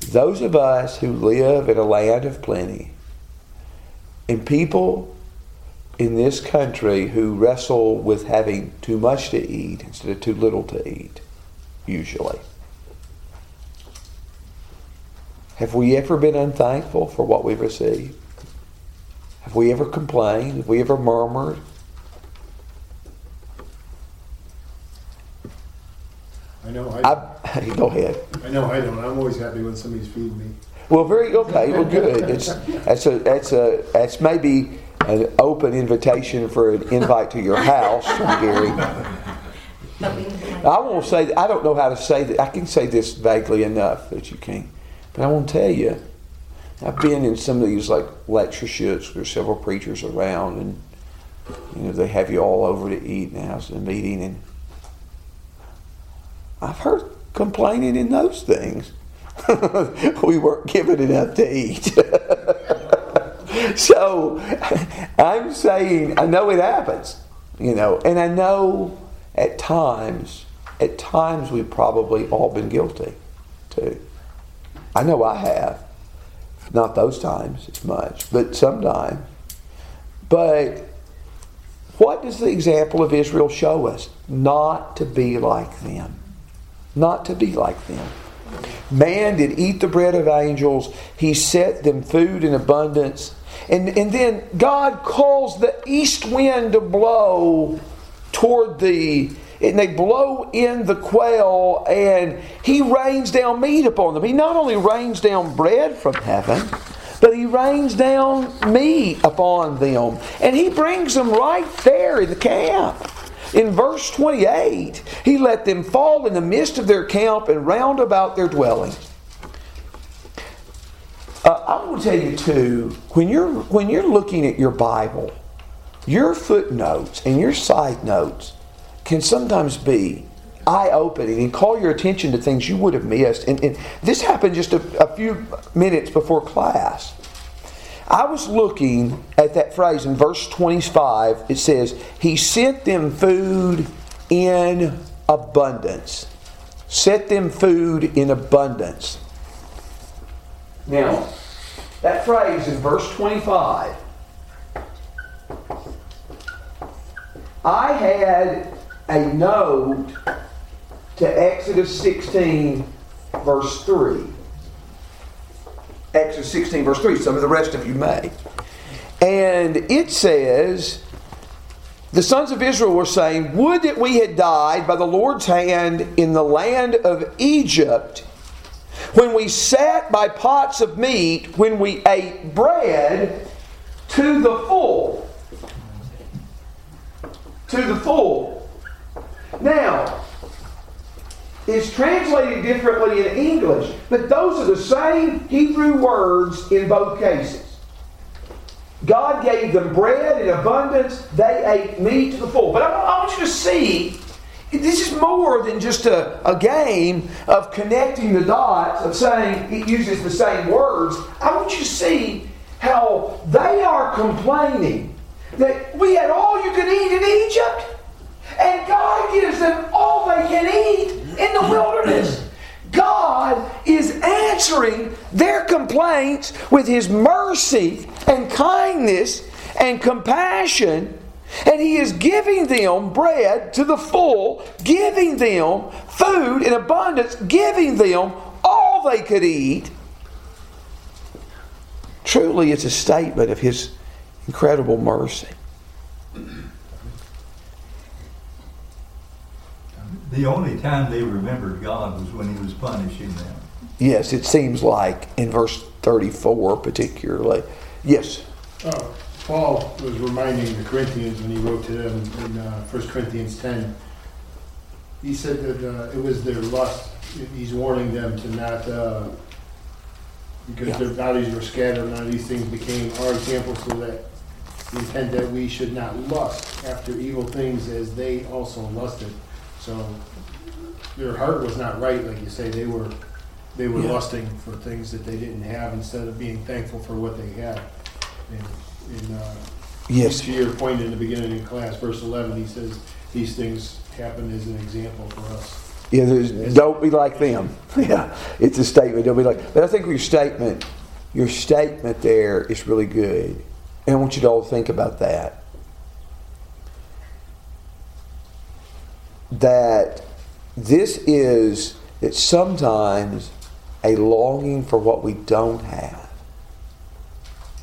Those of us who live in a land of plenty, and people in this country who wrestle with having too much to eat instead of too little to eat, usually. Have we ever been unthankful for what we've received? Have we ever complained? Have we ever murmured? I know, I, I, [laughs] go ahead. I know I don't. I'm always happy when somebody's feeding me. Well, very okay. Well, good. It's that's a that's a that's maybe an open invitation for an invite to your house, Gary. I won't say. I don't know how to say that. I can say this vaguely enough that you can, but I won't tell you. I've been in some of these like lectureships. There's several preachers around, and you know they have you all over to eat and house a meeting, and I've heard complaining in those things. [laughs] we weren't given enough to eat. [laughs] so I'm saying I know it happens, you know, and I know at times, at times we've probably all been guilty too. I know I have. Not those times as much, but sometimes. But what does the example of Israel show us? Not to be like them. Not to be like them. Man did eat the bread of angels. He set them food in abundance. And, and then God calls the east wind to blow toward the and they blow in the quail and he rains down meat upon them. He not only rains down bread from heaven, but he rains down meat upon them. And he brings them right there in the camp. In verse 28, he let them fall in the midst of their camp and round about their dwelling. Uh, I want to tell you too, when you're when you're looking at your Bible, your footnotes and your side notes can sometimes be eye opening and call your attention to things you would have missed. And, and this happened just a, a few minutes before class. I was looking at that phrase in verse 25. It says, He sent them food in abundance. Set them food in abundance. Now, that phrase in verse 25, I had a note to Exodus 16, verse 3. Exodus 16, verse 3. Some of the rest of you may. And it says, the sons of Israel were saying, Would that we had died by the Lord's hand in the land of Egypt, when we sat by pots of meat, when we ate bread to the full. To the full. Now, it's translated differently in English, but those are the same Hebrew words in both cases. God gave them bread in abundance, they ate meat to the full. But I, I want you to see this is more than just a, a game of connecting the dots, of saying it uses the same words. I want you to see how they are complaining that we had all you could eat in Egypt. And God gives them all they can eat in the wilderness. God is answering their complaints with His mercy and kindness and compassion. And He is giving them bread to the full, giving them food in abundance, giving them all they could eat. Truly, it's a statement of His incredible mercy. The only time they remembered God was when he was punishing them. Yes, it seems like in verse 34 particularly. Yes. Oh, Paul was reminding the Corinthians when he wrote to them in uh, 1 Corinthians 10. He said that uh, it was their lust. He's warning them to not, uh, because Yeah. their bodies were scattered, none of these things became our example, so that the intent that we should not lust after evil things as they also lusted. So their heart was not right, like you say. They were they were Yeah. lusting for things that they didn't have instead of being thankful for what they had. And, and uh, Yes. to your point in the beginning of class, verse 11, he says these things happen as an example for us. Yeah, there's, don't be like them. [laughs] Yeah, it's a statement. Don't be like. But I think your statement, your statement there is really good, and I want you to all think about that. That this is that sometimes a longing for what we don't have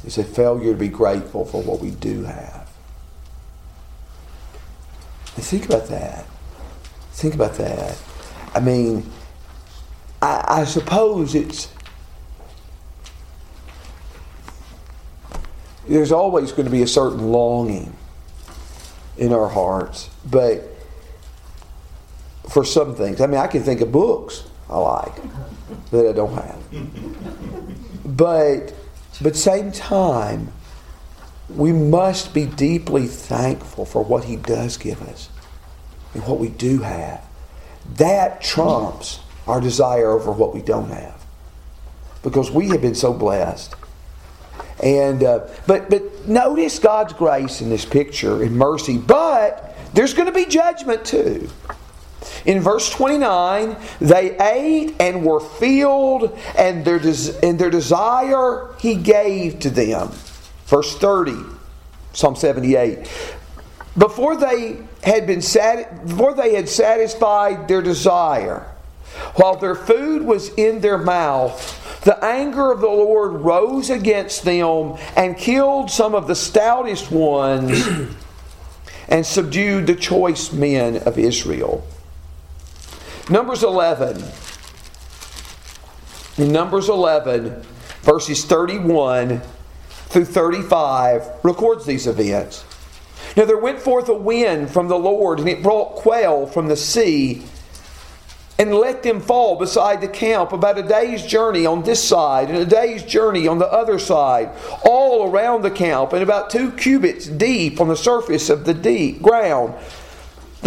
is a failure to be grateful for what we do have. And think about that. Think about that. I mean, I, I suppose it's. There's always going to be a certain longing in our hearts, but for some things, I mean, I can think of books I like that I don't have. But, but same time, we must be deeply thankful for what He does give us and what we do have. That trumps our desire over what we don't have. Because we have been so blessed. And uh, but but notice God's grace in this picture and mercy, but there's going to be judgment too. In verse 29, they ate and were filled, and their, des- and their desire he gave to them. Verse 30, Psalm 78. Before they had been sat- before they had satisfied their desire, while their food was in their mouth, the anger of the Lord rose against them and killed some of the stoutest ones [clears throat] and subdued the choice men of Israel. Numbers 11. In Numbers 11, verses 31 through 35, records these events. Now there went forth a wind from the Lord, and it brought quail from the sea and let them fall beside the camp about a day's journey on this side and a day's journey on the other side, all around the camp, and about two cubits deep on the surface of the deep ground.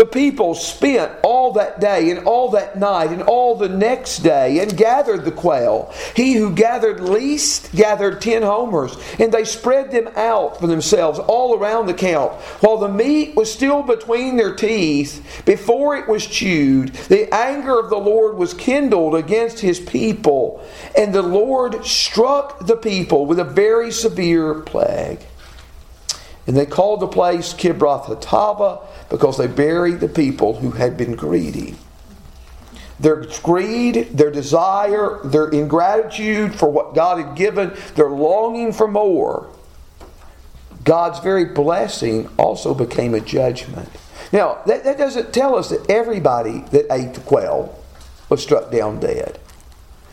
The people spent all that day and all that night and all the next day and gathered the quail. He who gathered least gathered ten homers, and they spread them out for themselves all around the camp. While the meat was still between their teeth, before it was chewed, the anger of the Lord was kindled against his people, and the Lord struck the people with a very severe plague. And they called the place Kibroth Hattaavah because they buried the people who had been greedy. Their greed, their desire, their ingratitude for what God had given, their longing for more, God's very blessing also became a judgment. Now, that, that doesn't tell us that everybody that ate the quail was struck down dead.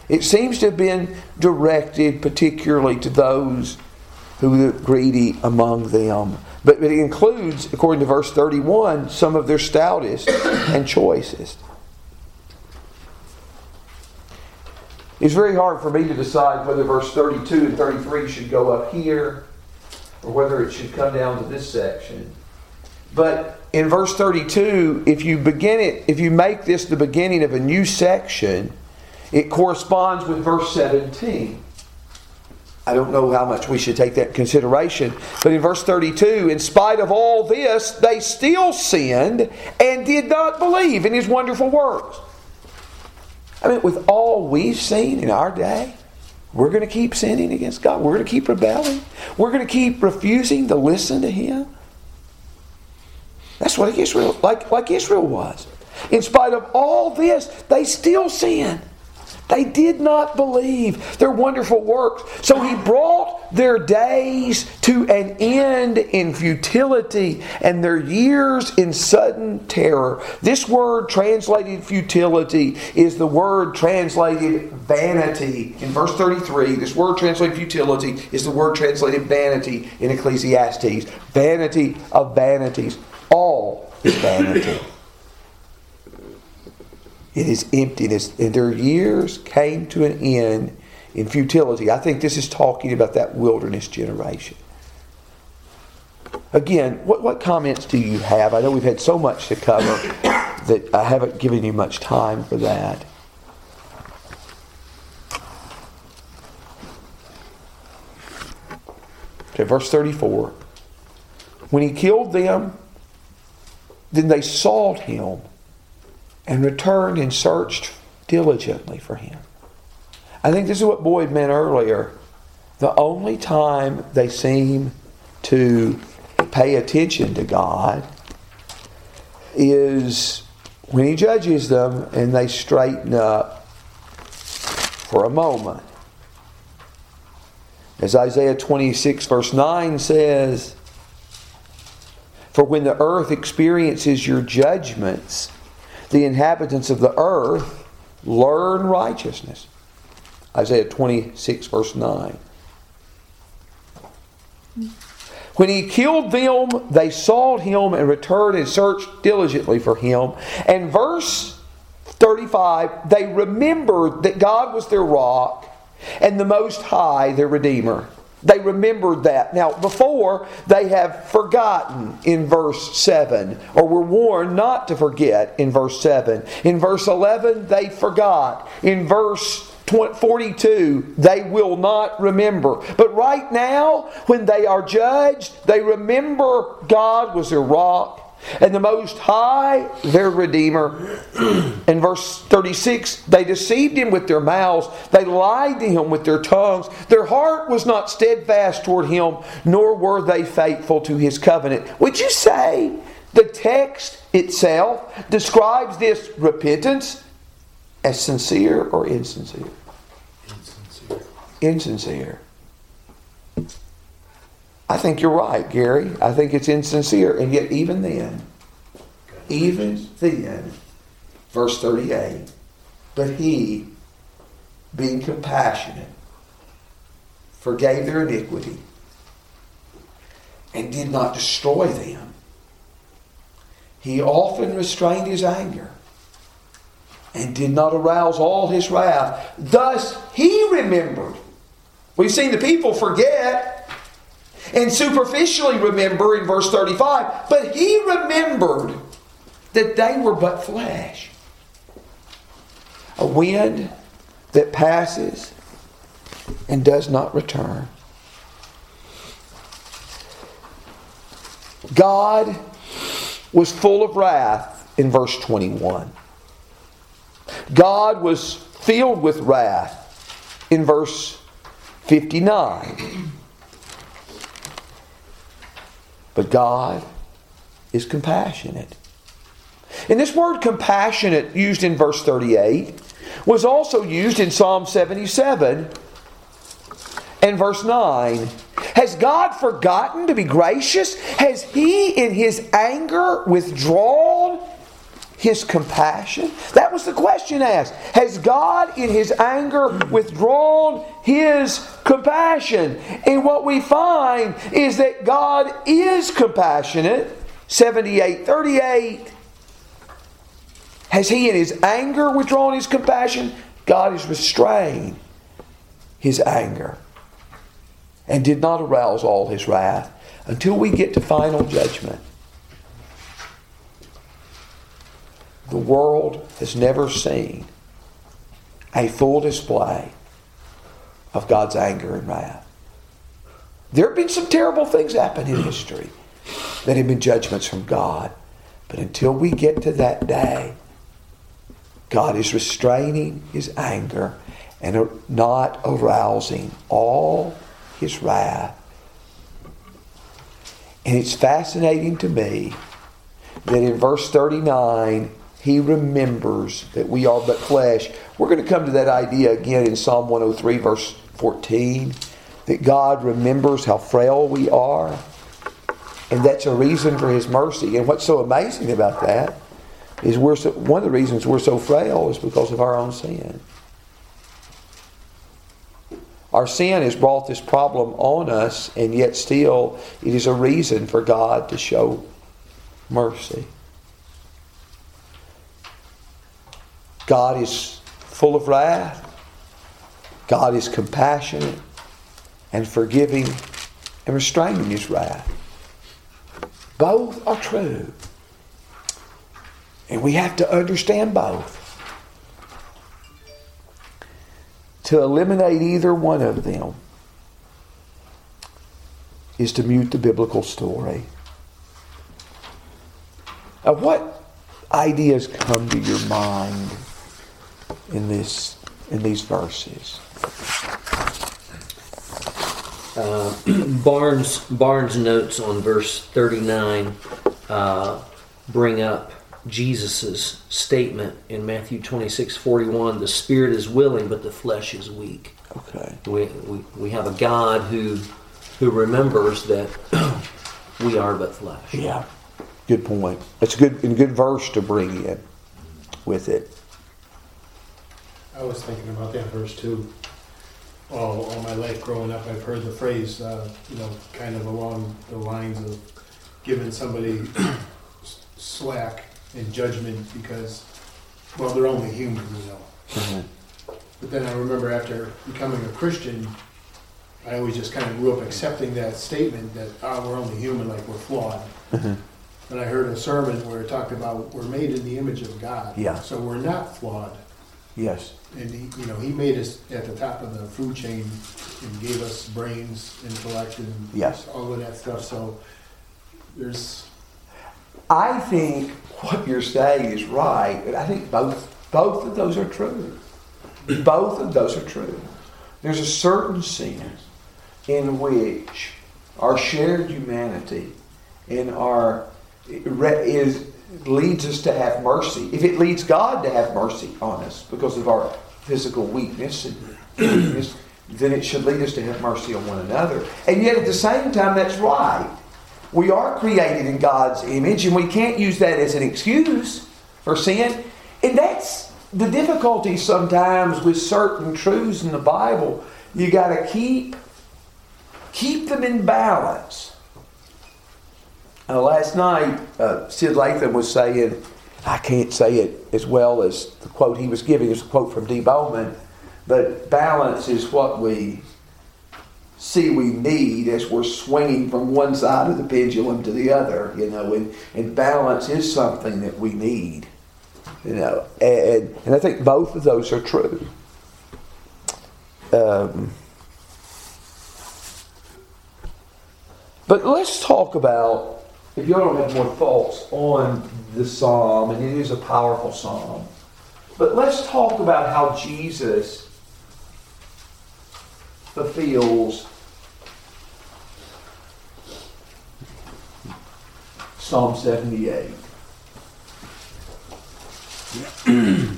It seems to have been directed particularly to those who were greedy among them. But, it includes, according to verse 31, some of their stoutest and choicest. It's very hard for me to decide whether verse 32 and 33 should go up here or whether it should come down to this section. But in verse 32, if you begin it, if you make this the beginning of a new section, it corresponds with verse 17. I don't know how much we should take that consideration. But in verse 32, in spite of all this, they still sinned and did not believe in his wonderful works. I mean, with all we've seen in our day, we're going to keep sinning against God. We're going to keep rebelling. We're going to keep refusing to listen to him. That's what Israel, like, like Israel was. In spite of all this, they still sinned. They did not believe their wonderful works. So he brought their days to an end in futility and their years in sudden terror. This word translated futility is the word translated vanity. In verse 33, this word translated futility is the word translated vanity in Ecclesiastes. Vanity of vanities. All is vanity. [laughs] It is emptiness. And their years came to an end in futility. I think this is talking about that wilderness generation. Again, what, what comments do you have? I know we've had so much to cover that I haven't given you much time for that. Okay, verse 34. When he killed them, then they sought him and returned and searched diligently for him. I think this is what Boyd meant earlier. The only time they seem to pay attention to God is when He judges them and they straighten up for a moment. As Isaiah 26, verse 9 says, For when the earth experiences your judgments, the inhabitants of the earth learn righteousness. Isaiah 26, verse 9. When he killed them, they sought him and returned and searched diligently for him. And verse 35, they remembered that God was their rock and the Most High their Redeemer. They remembered that. Now, before, they have forgotten in verse 7, or were warned not to forget in verse 7. In verse 11, they forgot. In verse 42, they will not remember. But right now, when they are judged, they remember God was their rock and the Most High, their Redeemer. [clears throat] In verse 36, they deceived him with their mouths, they lied to him with their tongues. Their heart was not steadfast toward him, nor were they faithful to his covenant. Would you say the text itself describes this repentance as sincere or insincere? Insincere. Insincere. I think you're right, Gary. I think it's insincere. And yet, even then, even then, verse 38, but he, being compassionate, forgave their iniquity and did not destroy them. He often restrained his anger and did not arouse all his wrath. Thus he remembered. We've seen the people forget and superficially remember in verse 35, but he remembered that they were but flesh. A wind that passes and does not return. God was full of wrath in verse 21. God was filled with wrath in verse 59. But God is compassionate. And this word compassionate, used in verse 38, was also used in Psalm 77 and verse 9. Has God forgotten to be gracious? Has He, in His anger, withdrawn His compassion? That was the question asked. Has God, in His anger, withdrawn His compassion? And what we find is that God is compassionate. 78 38. Has He, in His anger, withdrawn His compassion? God has restrained His anger and did not arouse all his wrath until we get to final judgment. The world has never seen a full display of God's anger and wrath. There have been some terrible things happen in history that have been judgments from God. But until we get to that day, God is restraining his anger and not arousing all his wrath. And it's fascinating to me that in verse 39, he remembers that we are but flesh. We're going to come to that idea again in Psalm 103, verse 14, that God remembers how frail we are. And that's a reason for his mercy. And what's so amazing about that is we're so, one of the reasons we're so frail is because of our own sin. Our sin has brought this problem on us, and yet still it is a reason for God to show mercy. God is full of wrath. God is compassionate and forgiving and restraining his wrath. Both are true. And we have to understand both. To eliminate either one of them is to mute the biblical story. Now, what ideas come to your mind in this in these verses? Uh, [clears throat] Barnes Barnes notes on verse 39 uh, bring up Jesus' statement in Matthew 26 41 the spirit is willing, but the flesh is weak. Okay. We, we, we have a God who, who remembers that [clears throat] we are but flesh. Yeah. Good point. It's a good and good verse to bring in with it. I was thinking about that verse too. All, all my life growing up, I've heard the phrase, uh, you know, kind of along the lines of giving somebody slack in judgment because, well, they're only human, you know. Mm-hmm. But then I remember after becoming a Christian, I always just kind of grew up accepting that statement that, ah, we're only human, like we're flawed. Mm-hmm. And I heard a sermon where it talked about we're made in the image of God. Yeah. So we're not flawed. Yes. And he, you know, he made us at the top of the food chain and gave us brains, intellect, and Yes. all of that stuff. So there's I think what you're saying is right, but I think both both of those are true. Both of those are true. There's a certain sense in which our shared humanity and our is leads us to have mercy. If it leads God to have mercy on us because of our physical weakness and [clears throat] weakness, then it should lead us to have mercy on one another. And yet at the same time, that's right. We are created in God's image, and we can't use that as an excuse for sin. And that's the difficulty sometimes with certain truths in the Bible. You got to keep keep them in balance. Uh, last night, uh, Sid Latham was saying, I can't say it as well as the quote he was giving. It's a quote from D. Bowman, but balance is what we see we need as we're swinging from one side of the pendulum to the other, you know, and, and balance is something that we need, you know, and, and I think both of those are true. Um, but let's talk about, if y'all don't have more thoughts on the psalm, and it is a powerful psalm, but let's talk about how Jesus fulfills Psalm 78. [clears throat]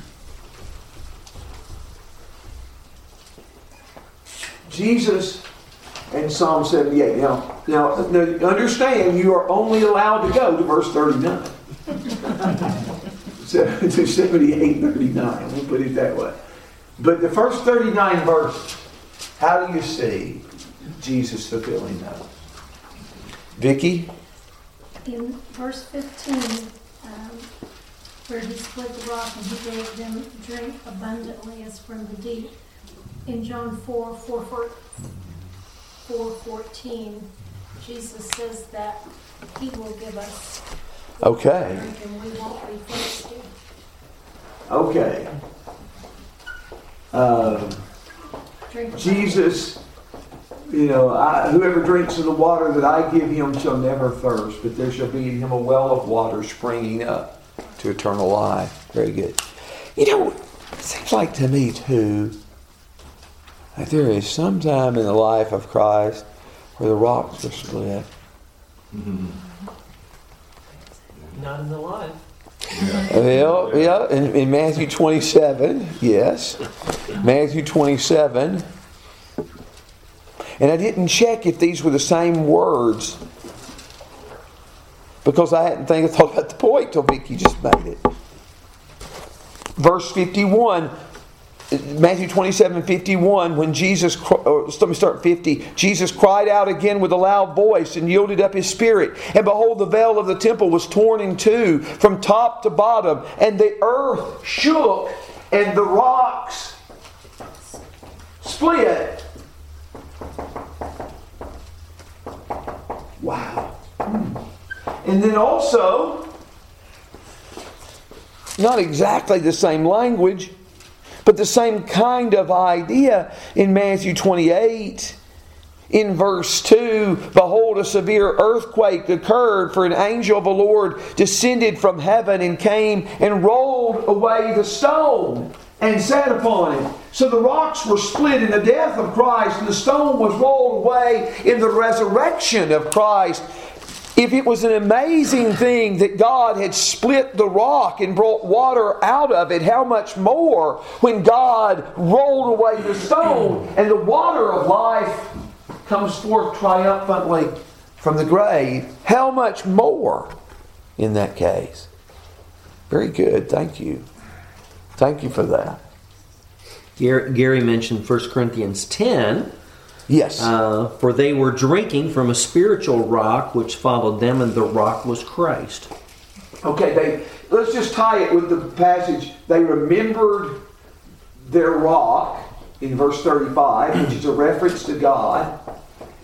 Jesus and Psalm 78. Now, now, now, understand, you are only allowed to go to verse 39. [laughs] so, to 78, 39. We'll put it that way. But the first 39 verses, how do you see Jesus fulfilling those? Vicky? In verse 15, um, where he split the rock and he gave them drink abundantly as from the deep. In John 4, 4, 4, 4 14, Jesus says that he will give us Okay. and we won't be thirsty. Okay. Um, Jesus, you know, I, whoever drinks of the water that I give him shall never thirst, but there shall be in him a well of water springing up to eternal life. Very good. You know, it seems like to me, too, that there is some time in the life of Christ where the rocks were split. Mm-hmm. Not in the life. Well, uh, yeah, in, in Matthew 27, yes. Matthew 27. And I didn't check if these were the same words because I hadn't think, thought about the point till Vicky just made it. Verse 51, Matthew 27 51, when Jesus, or let me start 50. Jesus cried out again with a loud voice and yielded up his spirit. And behold, the veil of the temple was torn in two from top to bottom, and the earth shook, and the rocks split. Wow. And then also, not exactly the same language, but the same kind of idea in Matthew 28. In verse 2, behold, a severe earthquake occurred, for an angel of the Lord descended from heaven and came and rolled away the stone and sat upon it. So the rocks were split in the death of Christ, and the stone was rolled away in the resurrection of Christ. If it was an amazing thing that God had split the rock and brought water out of it, how much more when God rolled away the stone and the water of life comes forth triumphantly from the grave? How much more in that case? Very good. Thank you. Thank you for that. Gary, mentioned 1 Corinthians 10. Yes. Uh, for they were drinking from a spiritual rock which followed them, and the rock was Christ. Okay, they let's just tie it with the passage. They remembered their rock in verse 35, which is a reference to God.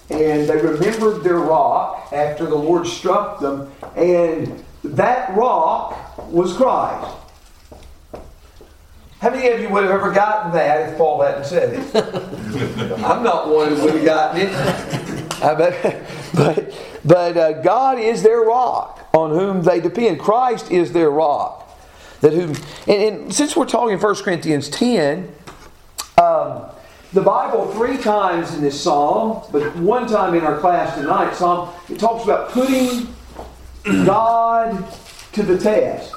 And they remembered their rock after the Lord struck them, and that rock was Christ. How many of you would have ever gotten that if Paul hadn't said it? [laughs] I'm not one who would have gotten it. Uh, but but, but uh, God is their rock on whom they depend. Christ is their rock. That whom, and, and since we're talking 1 Corinthians 10, um, the Bible three times in this psalm, but one time in our class tonight, Psalm it talks about putting God to the test.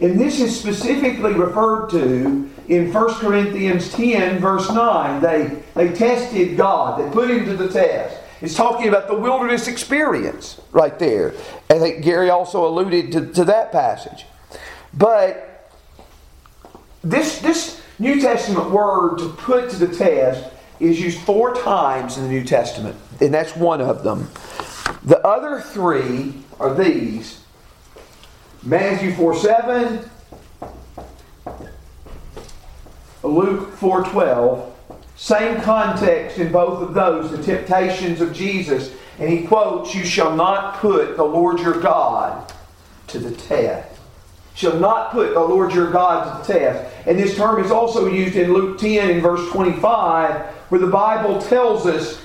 And this is specifically referred to in 1 Corinthians 10, verse 9. They, they tested God, they put him to the test. It's talking about the wilderness experience right there. I think Gary also alluded to, to that passage. But this, this New Testament word to put to the test is used four times in the New Testament, and that's one of them. The other three are these Matthew 4 7, Luke 4 12. Same context in both of those, the temptations of Jesus. And he quotes, You shall not put the Lord your God to the test. Shall not put the Lord your God to the test. And this term is also used in Luke 10 in verse 25, where the Bible tells us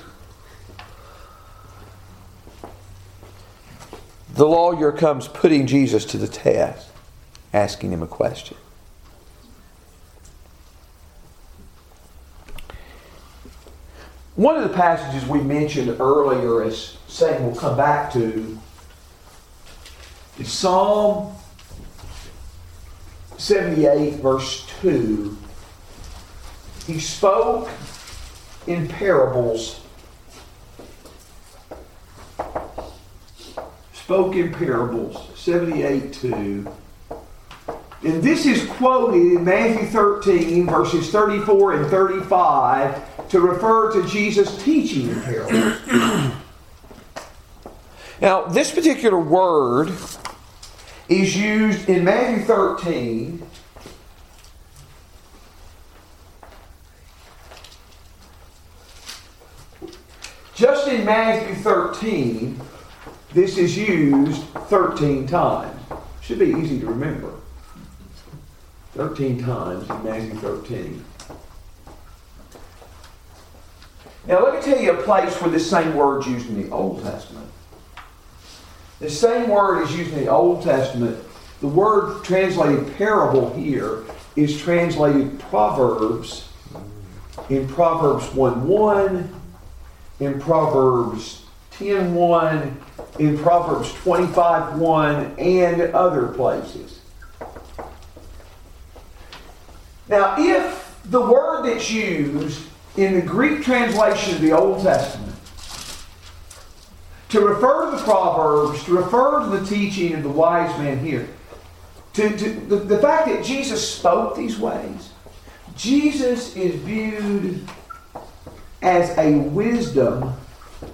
the lawyer comes putting Jesus to the test, asking him a question. One of the passages we mentioned earlier as saying we'll come back to is Psalm 78, verse 2. He spoke in parables. Spoke in parables. 78, 2. And this is quoted in Matthew 13, verses 34 and 35, to refer to Jesus' teaching in parables. [clears throat] now, this particular word is used in Matthew 13. Just in Matthew 13, this is used 13 times. Should be easy to remember. 13 times in Matthew 13. Now, let me tell you a place where this same word is used in the Old Testament. The same word is used in the Old Testament. The word translated parable here is translated Proverbs in Proverbs 1 1, in Proverbs 10 1, in Proverbs 25 1, and other places. Now, if the word that's used in the Greek translation of the Old Testament to refer to the Proverbs, to refer to the teaching of the wise man here, to, to the, the fact that Jesus spoke these ways, Jesus is viewed as a wisdom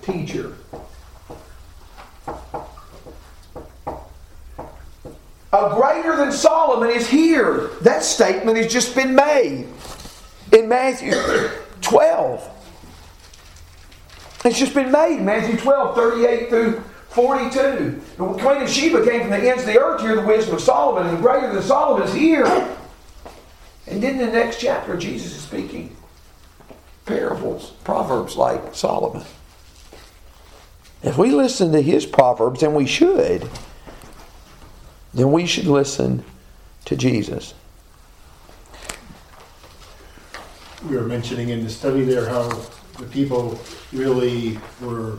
teacher. A greater than Solomon is here. That statement has just been made in Matthew 12. It's just been made. Matthew 12, 38 through 42. The Queen of Sheba came from the ends of the earth to hear the wisdom of Solomon, and the greater than Solomon is here. And then in the next chapter, Jesus is speaking parables, proverbs like Solomon. If we listen to his proverbs, and we should, then we should listen to Jesus. We were mentioning in the study there how the people really were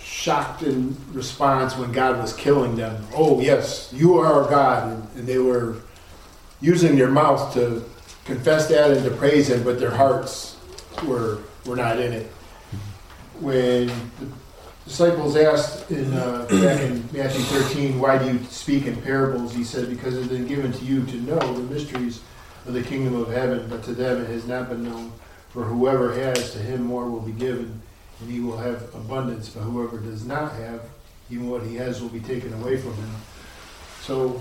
shocked in response when God was killing them. Oh, yes, you are God. And, and they were using their mouth to confess that and to praise Him, but their hearts were, were not in it. When the disciples asked in, uh, back in Matthew 13, Why do you speak in parables? He said, Because it's been given to you to know the mysteries of the kingdom of heaven, but to them it has not been known. For whoever has, to him more will be given, and he will have abundance. But whoever does not have, even what he has will be taken away from him. So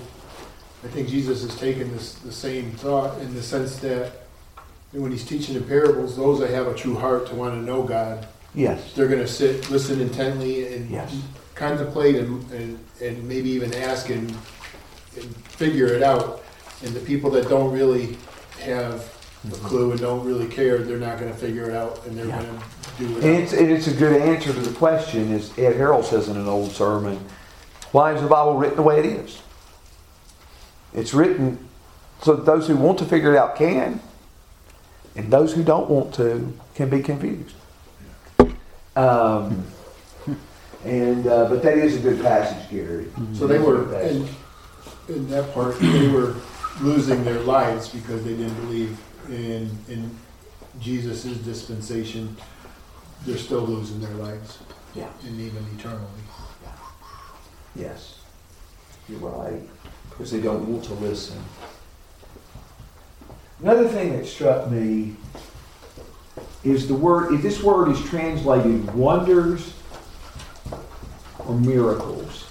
I think Jesus has taken this the same thought in the sense that when he's teaching the parables, those that have a true heart to want to know God, Yes. they're going to sit, listen intently, and Yes. contemplate, and, and, and maybe even ask and, and figure it out. And the people that don't really have a mm-hmm. clue and don't really care, they're not going to figure it out, and they're Yeah. going to do And it. it's, and it's a good answer to the question, as Ed Harrell says in an old sermon, why is the Bible written the way it is? It's written so that those who want to figure it out can, and those who don't want to can be confused. Um, and uh, but that is a good passage, Gary. So they were, in, in that part, they were losing their lives because they didn't believe in, in Jesus' dispensation. They're still losing their lives yeah. and even eternally. Yeah. Yes, you're right, because they don't want to listen. Another thing that struck me is the word, if this word is translated wonders or miracles.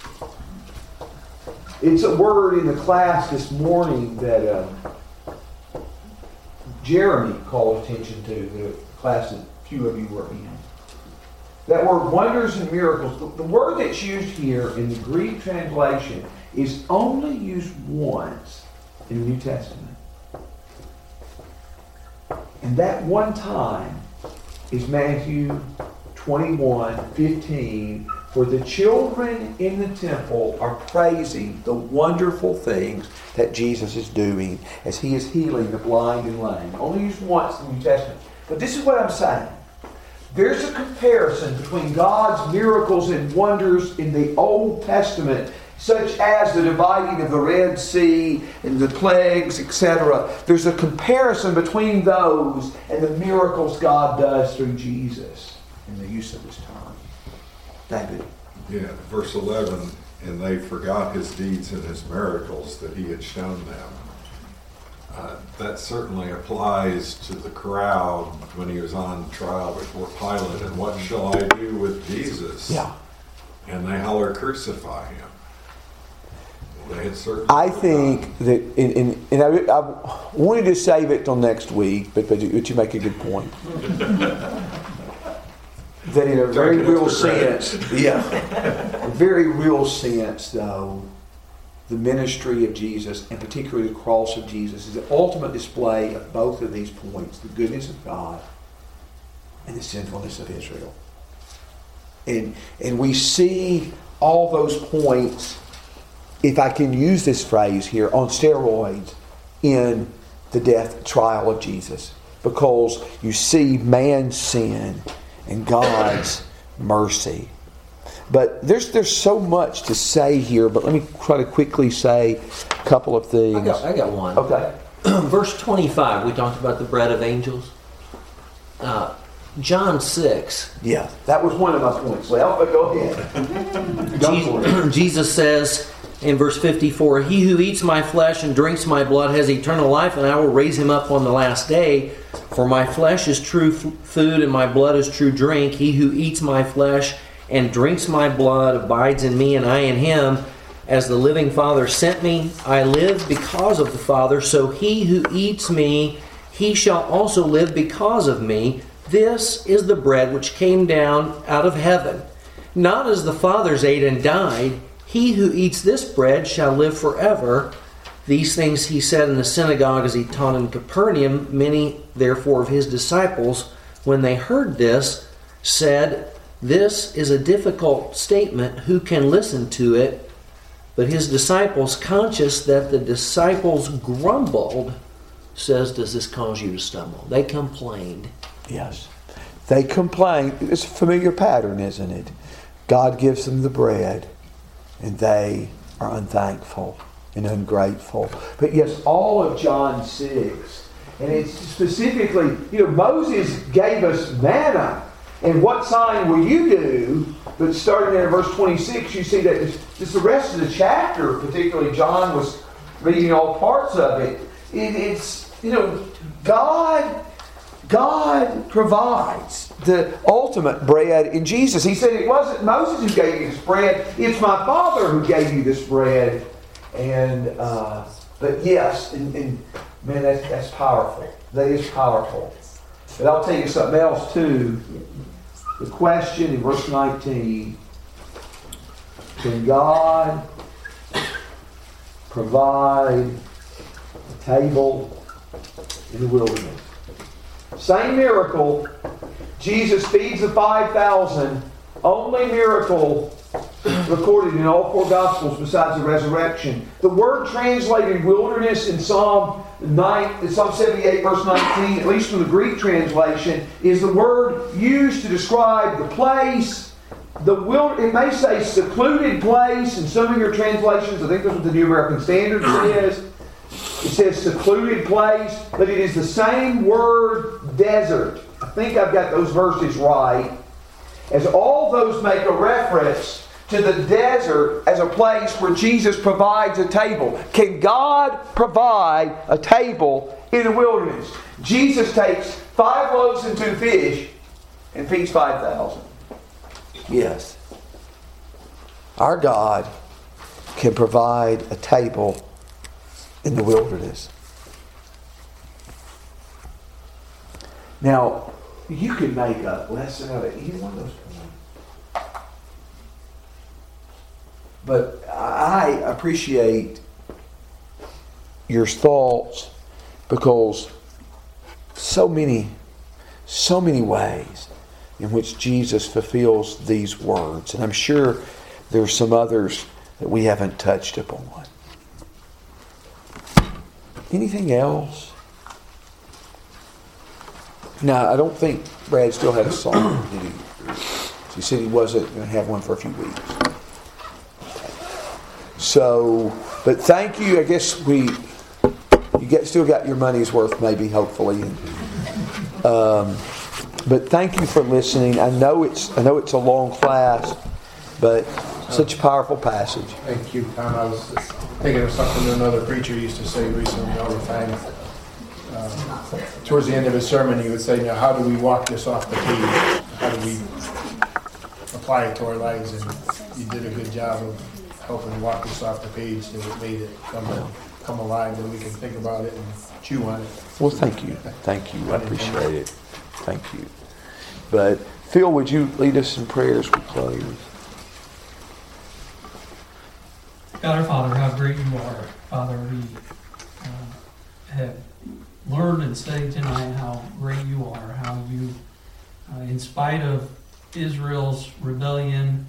It's a word in the class this morning that uh, Jeremy called attention to, the class that few of you were in. That word wonders and miracles, the, the word that's used here in the Greek translation is only used once in the New Testament. And that one time is Matthew 21 15, for the children in the temple are praising the wonderful things that Jesus is doing as he is healing the blind and lame. Only used once in the New Testament. But this is what I'm saying. There's a comparison between God's miracles and wonders in the Old Testament, such as the dividing of the Red Sea and the plagues, etc. There's a comparison between those and the miracles God does through Jesus in the use of his term. David. Yeah, verse 11, and they forgot his deeds and his miracles that he had shown them. Uh, that certainly applies to the crowd when he was on trial before Pilate. And what shall I do with Jesus? Yeah. And they holler, crucify him. They had certainly I think that, in, in, and I, I wanted to save it till next week, but, but, you, but you make a good point. [laughs] that in a very real sense, yeah, a very real sense, though, the ministry of Jesus, and particularly the cross of Jesus, is the ultimate display of both of these points the goodness of God and the sinfulness of Israel. And, and we see all those points if I can use this phrase here, on steroids in the death trial of Jesus. Because you see man's sin and God's mercy. But there's there's so much to say here, but let me try to quickly say a couple of I things. got, I got one. Okay. [clears throat] Verse 25, we talked about the bread of angels. Uh, John 6, Yeah, that was one of my points. Well, but go ahead. Go for it. Je- [clears throat] Jesus says in verse 54 He who eats my flesh and drinks my blood has eternal life, and I will raise him up on the last day. For my flesh is true f- food, and my blood is true drink. He who eats my flesh and drinks my blood abides in me, and I in him. As the living Father sent me, I live because of the Father. So he who eats me, he shall also live because of me. This is the bread which came down out of heaven. Not as the fathers ate and died, he who eats this bread shall live forever. These things he said in the synagogue as he taught in Capernaum. Many, therefore, of his disciples, when they heard this, said, This is a difficult statement. Who can listen to it? But his disciples, conscious that the disciples grumbled, says, Does this cause you to stumble? They complained. Yes. They complained. It's a familiar pattern, isn't it? God gives them the bread, and they are unthankful and ungrateful. But yes, all of John 6, and it's specifically, you know, Moses gave us manna. And what sign will you do? But starting there in verse 26, you see that it's the rest of the chapter, particularly John was reading all parts of it. it it's, you know, God God provides the ultimate bread in Jesus. He said it wasn't Moses who gave you this bread, it's my Father who gave you this bread. And, uh, but yes, and, and man, that's, that's powerful. That is powerful. But I'll tell you something else too. The question in verse 19 Can God provide a table in the wilderness? Same miracle, Jesus feeds the 5,000, only miracle recorded in all four Gospels besides the resurrection. The word translated wilderness in Psalm 9, in Psalm 78, verse 19, at least from the Greek translation, is the word used to describe the place. The wild, it may say secluded place in some of your translations. I think that's what the New American Standard says. It says secluded place, but it is the same word desert. I think I've got those verses right. As all those make a reference to the desert as a place where Jesus provides a table. Can God provide a table in the wilderness? Jesus takes five loaves and two fish and feeds 5,000. Yes. Our God can provide a table in the wilderness. Now, you can make a lesson out of either one of those points. But I appreciate your thoughts because so many, so many ways in which Jesus fulfills these words. And I'm sure there's some others that we haven't touched upon. Anything else? No, I don't think Brad still had a song. Did he? He said he wasn't going to have one for a few weeks. So, but thank you. I guess we you get still got your money's worth, maybe, hopefully. Um, but thank you for listening. I know it's I know it's a long class, but such a powerful passage. Thank you, Tom. I was thinking of something another preacher used to say recently all the time. Uh, Towards the end of his sermon, he would say, now, how do we walk this off the page? How do we apply it to our lives? And you did a good job of helping walk this off the page, and it made it come, come alive, that we can think about it and chew on it. Well, thank you. Thank you. I appreciate it. Thank you. But Phil, would you lead us in prayers we close? God our Father, how great you are. Father, we uh, have learned and studied tonight how great you are, how you, uh, in spite of Israel's rebellion,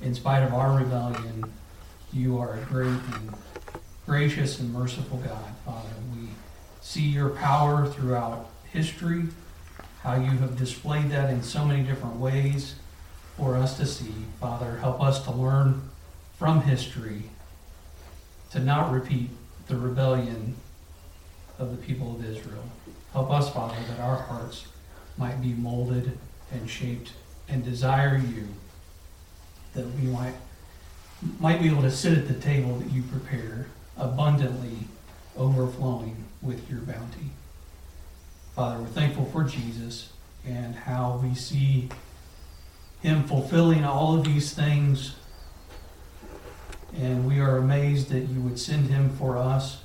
in spite of our rebellion, you are a great and gracious and merciful God, Father. We see your power throughout history, how you have displayed that in so many different ways for us to see. Father, help us to learn from history to not repeat the rebellion of the people of Israel. Help us, Father, that our hearts might be molded and shaped and desire you, that we might, might be able to sit at the table that you prepare, abundantly overflowing with your bounty. Father, we're thankful for Jesus and how we see him fulfilling all of these things and we are amazed that you would send him for us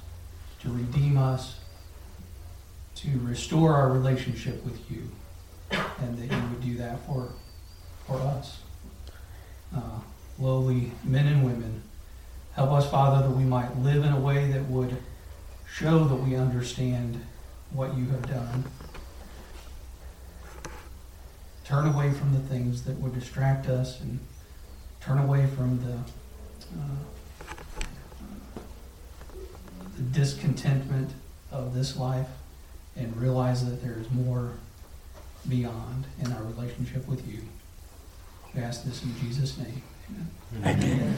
to redeem us, to restore our relationship with you, and that you would do that for, for us. Uh, lowly men and women. Help us, Father, that we might live in a way that would show that we understand what you have done. Turn away from the things that would distract us and turn away from the Uh, the discontentment of this life and realize that there is more beyond in our relationship with you. We ask this in Jesus' name. Amen. Amen.